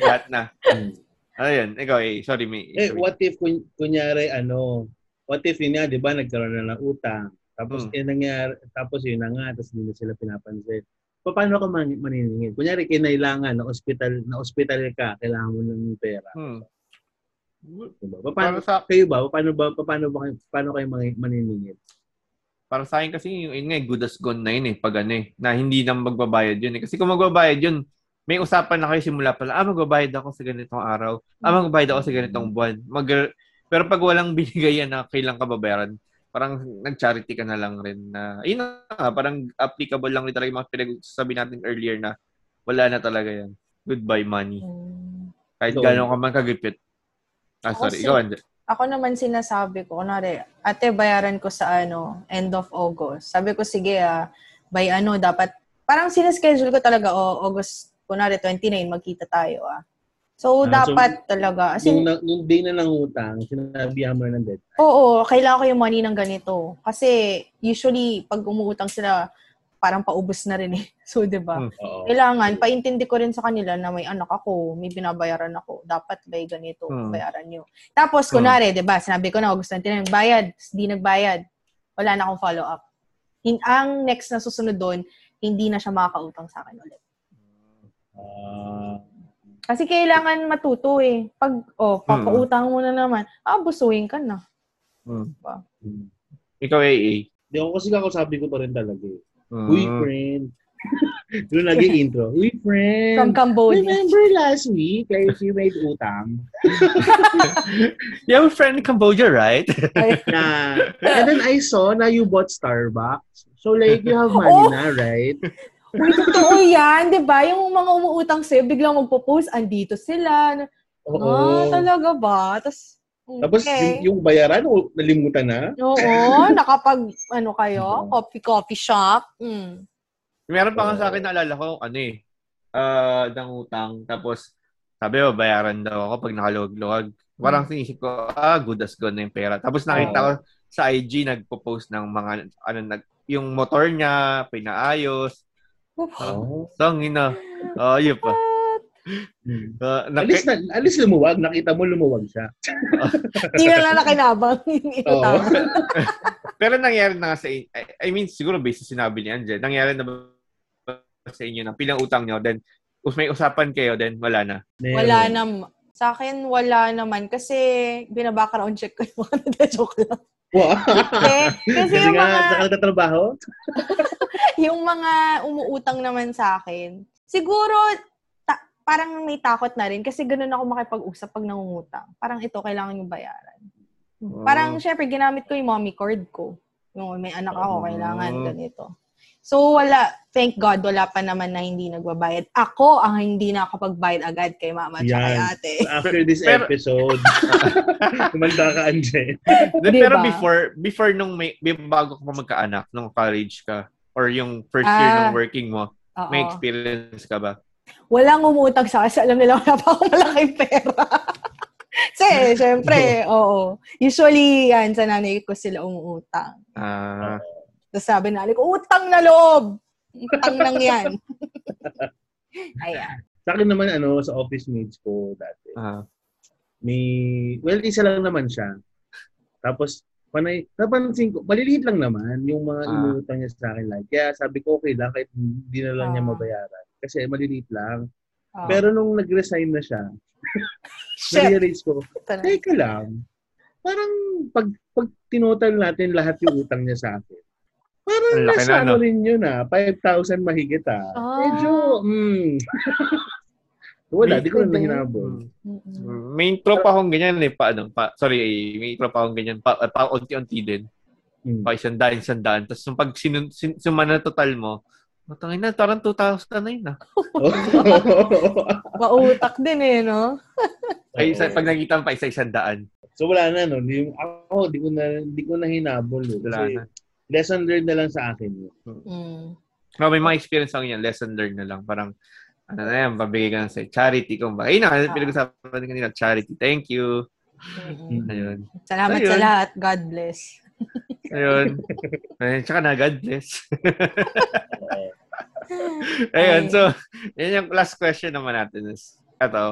lahat na. Mm. Ayun, ikaw eh, sorry, may Eh, what if, kun- kunyari, ano, what if yun nga, di ba, nagkaroon na ng utang. Tapos, Hmm. eh, nangyari, tapos yun na nga, tapos hindi na sila pinapansin. Pa- Paano ka man, maniningil? Kunyari, kinailangan, na hospital, na hospital ka, kailangan mo ng pera. Hmm. Diba? Pa- Paano, Para sa, kayo ba? Paano ba, pa- paano ba, paano kayo mani- maniningil? para sa akin kasi, yung, yun nga, eh, good as gone na yun eh, pag ano eh, na hindi na magbabayad yun eh. Kasi kung magbabayad yun, may usapan na kayo simula pala, ah, magbabayad ako sa ganitong araw, ah, magbabayad ako sa ganitong buwan. Mag, pero pag walang binigay yan na kailang ka babayaran, parang nag-charity ka na lang rin na, yun na, parang applicable lang rin talaga yung mga pinagsasabi natin earlier na wala na talaga yan. Goodbye money. Mm. Kahit So, gano'n ka man kagipit. Ah, Ako sorry. si- Ikaw, Ande. Ako naman sinasabi ko, kunwari, ate, bayaran ko sa ano, end of August. Sabi ko, sige ah, by ano, dapat, parang sineschedule ko talaga, oh, August, kunwari 29, magkita tayo ah. So, Ah, so, dapat talaga. As in, na- yung day na nangutang, sinabihan mo na ng deadline. oo, kailangan ko yung money ng ganito. Kasi, usually, pag umuutang sila, parang paubos na rin eh. So, di ba? Hmm. Oo. Kailangan, paintindi ko rin sa kanila na may anak ako, may binabayaran ako. Dapat by ganito, Hmm. bayaran nyo. Tapos, kunwari, di ba, sinabi ko na, gusto natin bayad, di nagbayad. Wala na akong follow-up. In, ang next na susunod doon, hindi na siya makakautang sa akin ulit. Ah, Kasi kailangan matuto eh. Pag, oh, papautang mo na naman, ah, busuhin ka na. Hmm. hmm. Ikaw, AA. Di ako kasi kakasabi ko pa rin talaga eh. Hmm. Uy, friend. Doon lagi intro. Uy, friend. From Cambodia. Remember last week, like, you made utang? You have a friend in Cambodia, right? Na, and then I saw na you bought Starbucks. So, like, you have money Oh! na, right? Uy, totoo yan, di ba? Yung mga umuutang sa'yo, biglang magpo-post, andito sila. Oo. Ah, talaga ba? Tapos, Tapos, yung, yung bayaran, o, nalimutan na? Oo, nakapag, ano kayo, Oo. coffee, coffee shop. Mm. Meron pa nga sa akin naalala ko, ano eh, ah, ng utang. Tapos, sabi mo, bayaran daw ako pag nakaluwag-luwag. Parang sinisip ko, ah, good as gone na yung pera. Tapos nakita ko sa IG, nagpo-post ng mga, ano, nag, yung motor niya, pinaayos. Oo. So, ang ina. Oh, yun pa. Uh, Alis, na, alis lumuwag. Nakita mo lumuwag siya. Hindi na lang nakinabang. Oo. pero nangyari na nga sa inyo. I, I mean, siguro based sa sinabi niya, Angel, nangyari na ba sa inyo na pilang utang niyo, then may usapan kayo, then wala na. wala na. Sa akin, wala naman. Kasi, binabackground check ko yung mga nag-joke lang. Wow. Kasi Kasi yung nga, mga, saka nagtatrabaho. yung mga umuutang naman sa akin, siguro, ta- parang may takot na rin. Kasi ganun ako makipag-usap pag nangungutang. Parang ito, kailangan yung bayaran. Parang, syempre, ginamit ko yung mommy cord ko. Yung may anak ako, Oh. kailangan ganito. So, wala. Thank God, wala pa naman na hindi nagbabayad. Ako ang hindi nakakapagbayad agad kay mama at kay ate. After this Pero- episode, kumanda ka, Anje. Then, Diba? Pero before, before nung may, bago ka magkaanak, nung college ka, or yung first year Ah. nung working mo, Oo. may experience ka ba? Walang umutang sa akin. kasi Alam nila wala pa akong malaking pera. Kasi, syempre, oo. Usually, yan, sa nanay ko sila umuutang. Ah, Tapos sabi na, ko, utang na loob! Utang lang yan. Ayan. Sa akin naman, ano, sa office mates ko dati, ah, may, well, isa lang naman siya. Tapos, panay, napansin ko, maliliit lang naman yung mga Ah. inuutang niya sa akin. Like, kaya sabi ko, okay lang, kahit hindi na lang niya Ah. mabayaran. Kasi maliliit lang. Oh. Pero nung nag-resign na siya, na-realize ko, teka lang, parang pag, pag tinotal natin lahat yung utang niya sa akin, parang Ang laki nasa na, ano no? rin yun ah, 5,000 mahigit ah. Ah. Medyo, hmm. Wala, di ko na Diba? hinabol. May tropa akong ganyan eh, pa, ano, pa, sorry, eh, may tropa akong ganyan, pa, pa unti-unti din, Hmm. pa isang daan, isang daan, tapos nung pag sinun, sin, sumana total mo, matangin na, parang 2,000 na yun ah. Mautak din eh, no? Ay, isa, pag nakita mo pa, isa-isang daan. so wala na no. Yung, ako, di ko na, di ko na hinabol. Eh. Wala Kasi na. Lesson learned na lang sa akin. Mm. No, may mga experience ako yan, lesson learned na lang. Parang, ano na yan, babigay ka na sa charity. Kung ba, ayun na, Ah. pinag-usapan natin kanina, charity. Thank you. Mm-mm. Ayun. Salamat Ayun. sa lahat. God bless. Ayun. Ayun, tsaka na, God bless. Ayun, Ay. so, yun yung last question naman natin is, ito,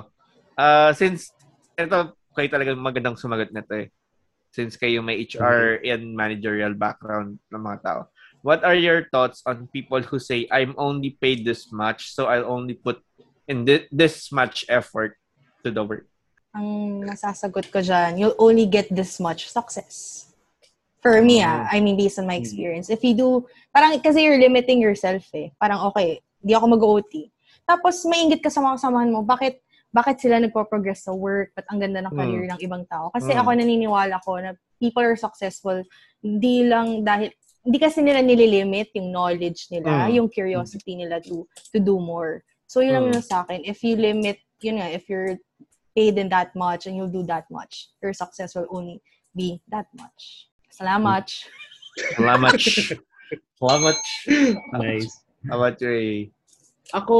uh, since, ito, kayo talagang magandang sumagot na to eh. Since kayo may HR and managerial background ng mga tao. What are your thoughts on people who say, I'm only paid this much, so I'll only put in thi- this much effort to the work? Ang masasagot ko dyan, you'll only get this much success. For me, ah, I mean, based on my experience. If you do, parang kasi you're limiting yourself eh. Parang, okay, di ako mag-OT. Tapos, maingit ka sa mga kasamahan mo, bakit bakit sila nagpo-progress sa work, ba't ang ganda ng Mm. career ng ibang tao. Kasi Mm. ako naniniwala ko na people are successful hindi lang dahil hindi kasi nila nililimit yung knowledge nila, Mm. yung curiosity nila to to do more. So yun lang Mm. yun sa akin. If you limit, yun nga, if you're paid in that much and you'll do that much, your success will only be that much. Salamat. Salamat. Salamat. Nice. Salamat, Ray. Ako,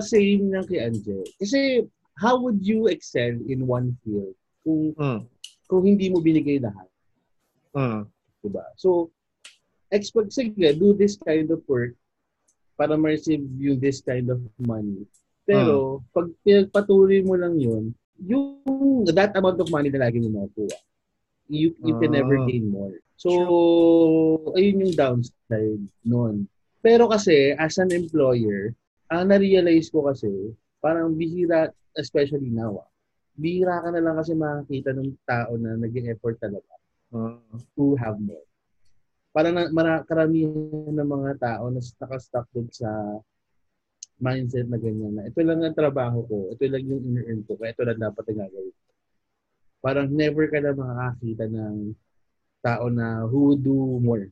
same lang kay Anje. Kasi, how would you excel in one field kung Mm. kung hindi mo binigay lahat? Mm. Diba? So, expect, sige, do this kind of work para ma-receive yung this kind of money. Pero, pag pinagpatuloy mo lang yun, yung that amount of money na lagi mo makukuha, you, you can never Ah. gain more. So, ayun yung downside nun. Pero kasi, as an employer, ang na-realize ko kasi, parang bihira, especially now, ah, bihira ka na lang kasi makakita ng tao na nag-effort talaga Mm. to have more. Parang na, mara, karamihan ng mga tao na nakastuck dun sa mindset na ganyan na ito lang ang trabaho ko, ito lang yung in-earn ko, kaya ito lang dapat ang gagawin. Parang never ka na makakakita ng tao na who would do more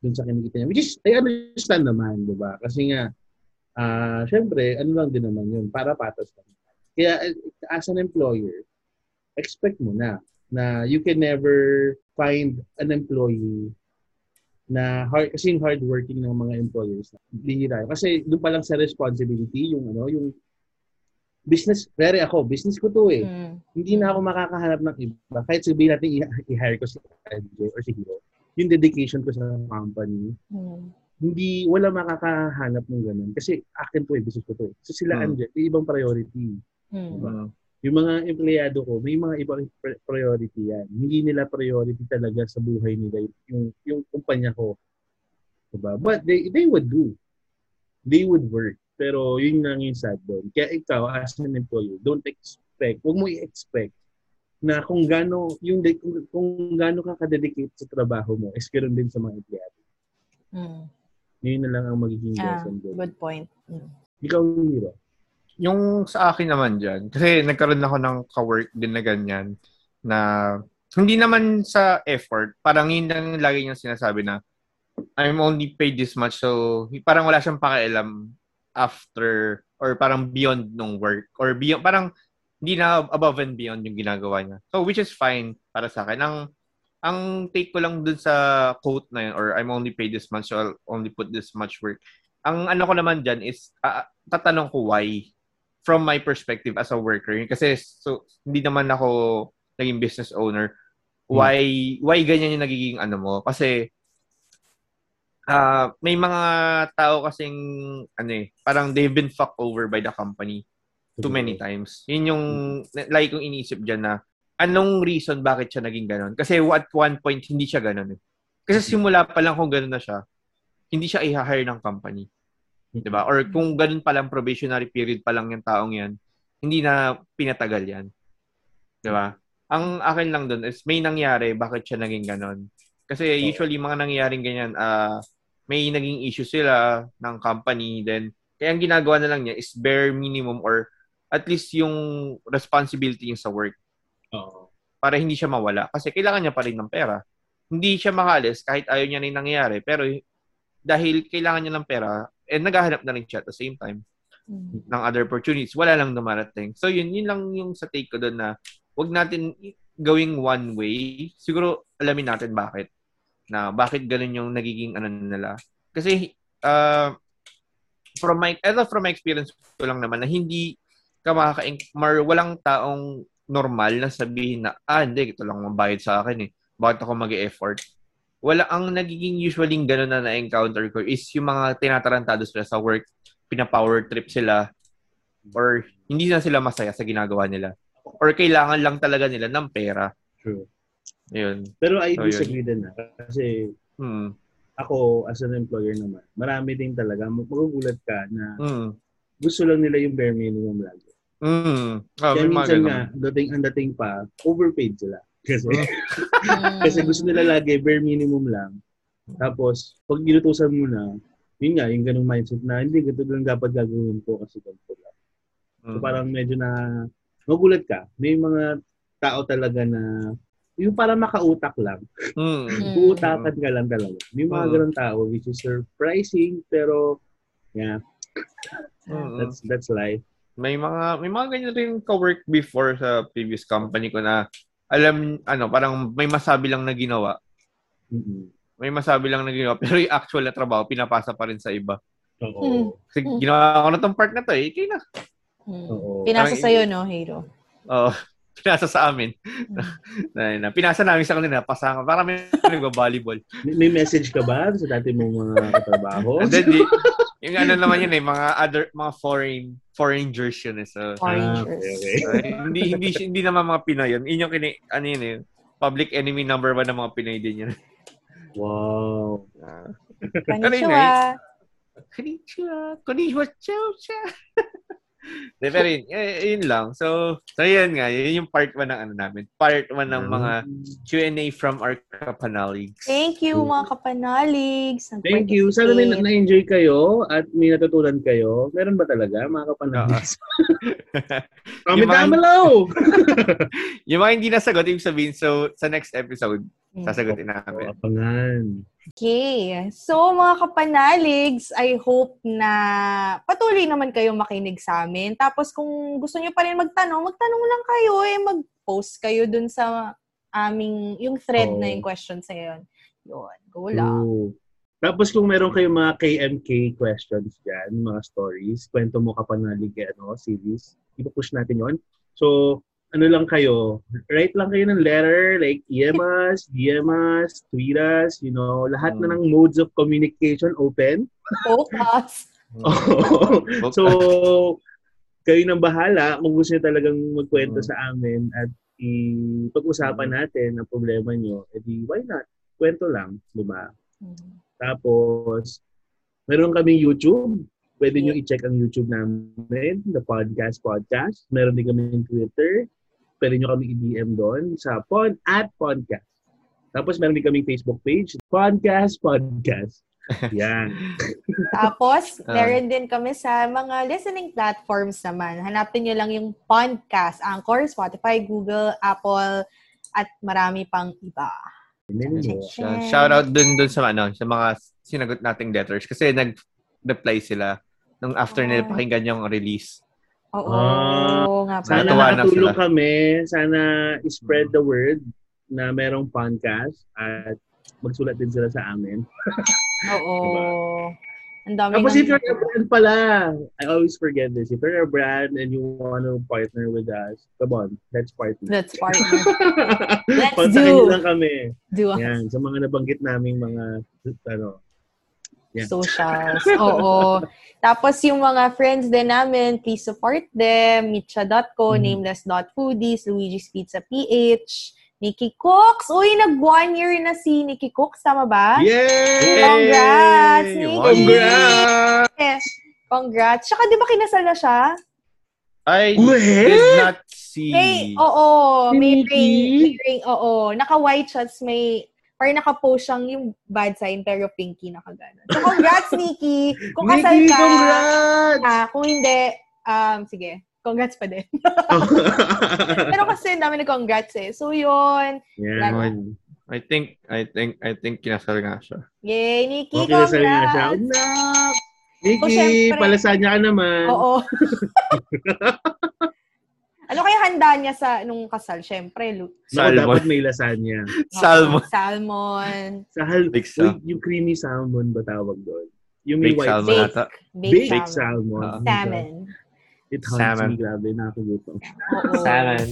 dun sa kinikita niya. Which is, I understand naman, di ba? Kasi nga, ah syempre, ano lang din naman yun, para patas lang. Kaya, as an employer, expect mo na na you can never find an employee na hard kasi yung hardworking ng mga employers bihira kasi doon pa lang sa responsibility yung ano yung business very ako business ko to eh Mm. hindi na ako makakahanap ng iba kahit sabihin natin i-hire ko si Andre or si Hiro yung dedication ko sa company Mm. Hindi wala makakahanap ng ganun kasi akin to eh business ko to eh. so sila Hmm. Andre may ibang priority Mm. Mm. yung mga empleyado ko, may mga ibang pri- priority yan. Hindi nila priority talaga sa buhay nila yung, yung kumpanya ko. Diba? But they, they would do. They would work. Pero yun lang yung sad doon. Kaya ikaw, as an employer, don't expect, huwag mo i-expect na kung gaano, yung, kung, kung gaano ka ka-dedicate sa trabaho mo, is ganoon din sa mga empleyado. Mm. Yun na lang ang magiging Ah, lesson doon. good point. Mm. Ikaw, Hiro. Yung sa akin naman dyan, kasi nagkaroon ako ng ka-work din na ganyan, na hindi naman sa effort, parang yun lang lagi niyang sinasabi na, I'm only paid this much, so parang wala siyang pakialam after, or parang beyond nung work, or beyond, parang hindi na above and beyond yung ginagawa niya. So, which is fine para sa akin. Ang, ang take ko lang dun sa quote na yun, or I'm only paid this much, so I'll only put this much work. Ang ano ko naman dyan is, ah, tatanong ko why from my perspective as a worker. Kasi so hindi naman ako naging business owner. Why why ganyan yung nagiging ano mo? Kasi ah may mga tao kasing ano eh parang they've been fucked over by the company too many times. Yun yung like kong iniisip diyan na anong reason bakit siya naging ganon kasi at one point hindi siya ganon eh kasi simula pa lang kung ganon na siya hindi siya i-hire ng company 'di ba? Or kung ganun pa lang probationary period pa lang yung taong 'yan, hindi na pinatagal 'yan. 'Di ba? Ang akin lang doon is may nangyari bakit siya naging ganon. Kasi usually mga nangyayaring ganyan, ah may naging issue sila ng company then kaya ang ginagawa na lang niya is bare minimum or at least yung responsibility niya sa work Oo. para hindi siya mawala kasi kailangan niya pa rin ng pera. Hindi siya makalis kahit ayaw niya na yung nangyayari pero dahil kailangan niya ng pera and naghahanap na rin siya at the same time Mm. ng other opportunities. Wala lang dumarating. So yun, yun lang yung sa take ko doon na wag natin gawing one way. Siguro alamin natin bakit. Na bakit ganun yung nagiging ano nila. Kasi uh, from my eto from my experience ko lang naman na hindi ka makaka mar walang taong normal na sabihin na ah hindi ito lang mabayad sa akin eh. Bakit ako mag-effort? Wala ang nagiging usually ganun na na-encounter ko is yung mga tinatarantado sila sa work pina-power trip sila or hindi na sila masaya sa ginagawa nila or kailangan lang talaga nila ng pera. True. Yun. Pero I So, disagree din na. Kasi Hmm. ako as an employer naman, marami din talaga, magugulat ka na Hmm. gusto lang nila yung bare minimum lagi. Hmm. Oh, Kaya minsan nga, dating ang dating pa, overpaid sila. Kasi, Mm. kasi gusto nila lagi bare minimum lang. Tapos, pag ginutusan mo na, yun nga, yung ganung mindset na, hindi, ganito lang dapat gagawin ko kasi ganito lang. So Mm. parang medyo na magulat ka. May mga tao talaga na yung parang makautak lang. Mm. Mm. Uutakan ka lang talaga. May mga Mm. ganun tao which is surprising pero yeah, Mm. that's that's life. May mga may mga ganyan rin ka-work before sa previous company ko na alam ano parang may masabi lang na ginawa Mm-mm. may masabi lang na ginawa pero yung actual na trabaho pinapasa pa rin sa iba Oo. kasi Mm. ginawa ko na tong part na to eh kaya na Mm. Oo. Pinasa Parang- sa'yo, no, Hero? oh pinasa sa amin na, na, pinasa namin sa kanila pasangan para may nagba-volleyball May, may message ka ba sa dati mong mga katrabaho? and then di, yung ano naman yun eh mga other mga foreign foreign jersey yun eh so, Oranges. okay, okay. so, hindi hindi hindi naman mga Pinoy yun yung kini ano yun eh public enemy number one ng mga Pinoy din yun Wow. Ah. Konnichiwa. Konnichiwa. Konnichiwa. Ciao. De, pero yun, eh, yun lang. So, so yun nga, yun yung part 1 ng ano namin. Part 1 ng mga Q&A from our kapanaligs. Thank you, mga kapanaligs. Thank you. Sana may na- na-enjoy kayo at may natutunan kayo. Meron ba talaga, mga kapanalis? Comment down below! yung mga hindi nasagot, ibig sabihin, so, sa next episode. Sasagutin namin. Abangan. Okay. So, mga kapanaligs, I hope na patuloy naman kayo makinig sa amin. Tapos, kung gusto nyo pa rin magtanong, magtanong lang kayo. Eh, mag-post kayo dun sa aming, yung thread Oo. na yung questions na yun. Yun. Go lang. Oo. Tapos kung meron kayong mga KMK questions dyan, mga stories, kwento mo kapanalig ano, series, ipupush natin yon. So, ano lang kayo, write lang kayo ng letter, like us, DM us, tweet us, you know, lahat na ng modes of communication open. Focus. so, kayo nang bahala kung gusto niyo talagang magkwento Mm. sa amin at ipag-usapan natin ang problema niyo, edi why not? Kwento lang, di ba? Tapos, meron kaming YouTube. Pwede nyo i-check ang YouTube namin, The Podcast Podcast. Meron din kami Twitter. Pwede nyo kami i-DM doon sa pod at podcast. Tapos meron din kaming Facebook page, Podcast Podcast. Yan. Tapos, Ah. meron din kami sa mga listening platforms naman. Hanapin nyo lang yung podcast, Anchor, Spotify, Google, Apple, at marami pang iba. Shout out dun, dun sa, ano, sa mga sinagot nating letters kasi nag-reply sila nung after nila Oh. pakinggan yung release. Oo, Ah, nga Sana pala. Natuwa na nakatulong sila. kami. Sana spread the word na merong podcast at magsulat din sila sa amin. Oo. Ang dami Tapos if you're a brand pala, I always forget this. If you're a brand and you want to partner with us, come on, let's partner. Let's partner. Let's Kontakin do. lang kami. Do a Yan, sa mga nabanggit naming mga, ano, Yeah. socials. Oo. Tapos yung mga friends din namin, please support them. Mitcha.co, Mhm. nameless.foodies, Luigi's Pizza PH, Nikki Cooks. Uy, nag one year na si Nikki Cooks, tama ba? Yay! Congrats, Nikki! Congrats! Congrats. Tsaka di ba kinasal na siya? I What? did not see. May, oo, may ring, may ring, oo. Naka-white shots, may, parang naka-post siyang yung bad sign, pero pinky nakagano. So, congrats, Nikki! Kung kasal Nikki, ka, congrats! ah, kung hindi, um, sige, congrats pa din. pero kasi dami na-congrats eh. So, yun. Yan. I think, I think, I think kinasal nga siya. Yay, Nikki, Okay, sabi nga siya, congrats! Anak! Oh, Nikki, syempre. palasanya ka naman. Oo. ano kaya handa niya sa nung kasal? Syempre, lu- No, Salmon. dapat may lasagna. Salmon. Salmon. Sahal, Big sal- yung creamy salmon ba tawag doon? Yung may Big white salmon Bake. ata. Baked, Baked salmon. salmon. Ah. Salmon. It haunts Salmon. me, grabe, nakagutom. Oo.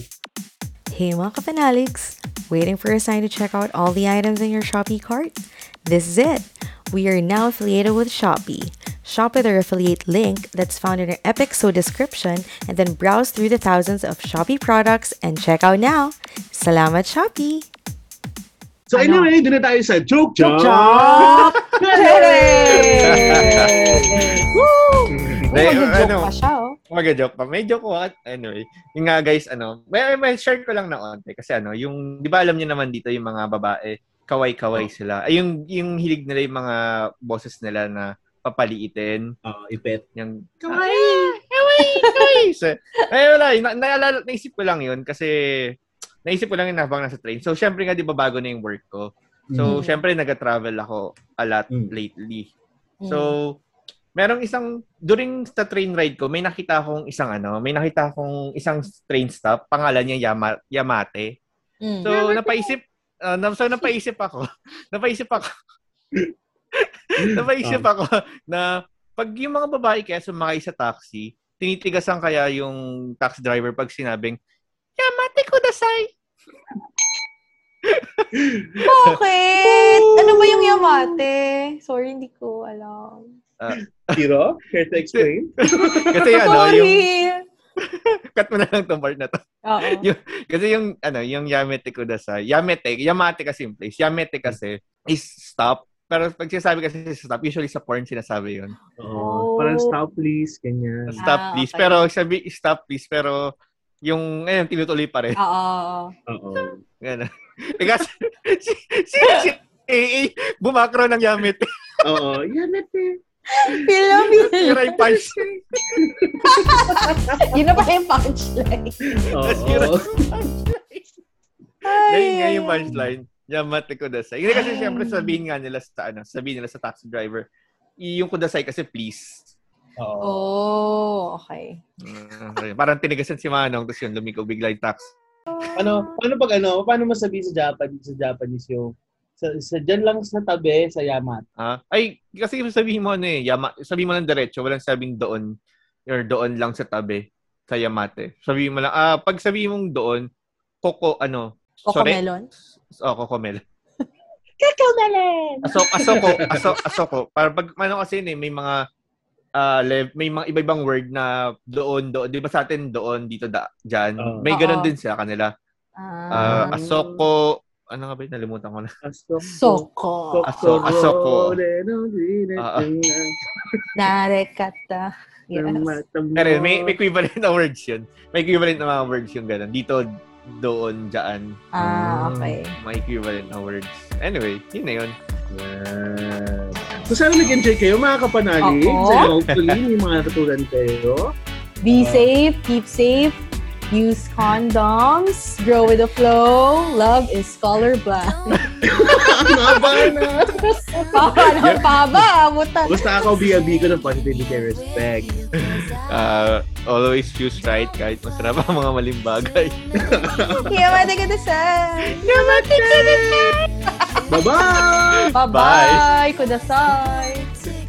Hey mga kapanaligs! Waiting for a sign to check out all the items in your Shopee cart? This is it! We are now affiliated with Shopee. Shop with our affiliate link that's found in our Epic So description and then browse through the thousands of Shopee products and check out now. Salamat Shopee! So Ano? anyway, doon na tayo sa Joke Joke! Joke! May, Mag-joke ano, pa siya, oh. Mag-joke pa. May joke ko. Anyway, yung nga guys, ano, may, may share ko lang na onte. Kasi ano, yung, di ba alam niyo naman dito yung mga babae, kaway-kaway sila. Ay, yung, yung hilig nila yung mga boses nila na papaliitin. Oh, ipet. Yung, Kawaii! So, ay, wala, na, naalala, naisip ko lang yun kasi naisip ko lang yun habang nasa train. So, syempre nga, di ba, bago na yung work ko. So, Mm. syempre, nag-travel ako a lot Mm. lately. Mm. So, merong isang, during sa train ride ko, may nakita akong isang ano, may nakita akong isang train stop, pangalan niya Yama, Yamate. Mm. So, napaisip, uh, na, so, napaisip ako, napaisip ako, napaisip Um. ako na pag yung mga babae kaya sumakay sa taxi, tinitigasan kaya yung taxi driver pag sinabing, Yamate kudasai. Bakit? Ano ba yung Yamate? Sorry, hindi ko alam. Hiro, care to explain? Kasi ano, yung, Sorry! cut mo na lang tong part na to. Oo. Yung- Kasi yung, ano, yung Yamete kudasai, Yamete, Yamate kasi yung place. Yamete kasi is stop. Pero pag sinasabi kasi sa stop, usually sa porn sinasabi yun. Oo. Parang stop please, ganyan. Stop Ah, please. okay. Pero sabi, stop please. Pero yung, ayun, tinutuloy pa rin. Oo. oo. Eh, kasi, si, si, si, AA, bumakro ng Yamete. Oo. Yamete. Feel na feel. Sira yung punch. Yun na pa yung punchline. Oo. Ngayon nga yung punchline. Yamate kudasai. Hindi kasi siyempre sabihin nga nila sa, ano, sabihin nila sa taxi driver, "I- yung kudasai kasi please. Oo. Oh, okay. Uh, parang tinigasan si Manong, tapos yun, lumikaw bigla yung taxi. Ano, paano pag ano, paano masabihin sa Japanese, sa Japanese yung sa, sa dyan lang sa tabi, sa Yamat. Ah, ay, kasi sabihin mo ano eh, Yama, sabihin mo lang diretso, walang sabing doon, or doon lang sa tabi, sa Yamate. Sabihin mo lang, ah, pag sabihin mong doon, Koko, ano, sorry? Cocomelon? Oh, Kokomel. Cocomelon! Asok, asoko, asok, asoko. Para pag, ano kasi yun eh, may mga, ah, lev, may mga iba-ibang word na doon, doon. Di ba sa atin doon, dito, da, dyan. Oo. May ganun din sa kanila. Ah, Ah, asoko, ano nga ba yun? Nalimutan ko na. Asok. Soko. Aso- asoko. Ah, Narekata. Yes. Pero may, may equivalent na words yun. May equivalent na mga words yung ganun. Dito, doon, dyan. Ah, okay. May equivalent na words. Anyway, yun na yun. Yan. So sana nag-enjoy kayo mga kapanali. Oo. So hopefully may mga natutunan kayo. Be safe, keep safe, use condoms, grow with the flow, love is colorblind. Maba na. Paano pa ba? Buta. Basta ako biyabi ko ng positivity and respect. Uh, always choose right kahit masarap ang mga maling bagay. Yamate ka na sa. Bye-bye! Bye-bye. Kudasai.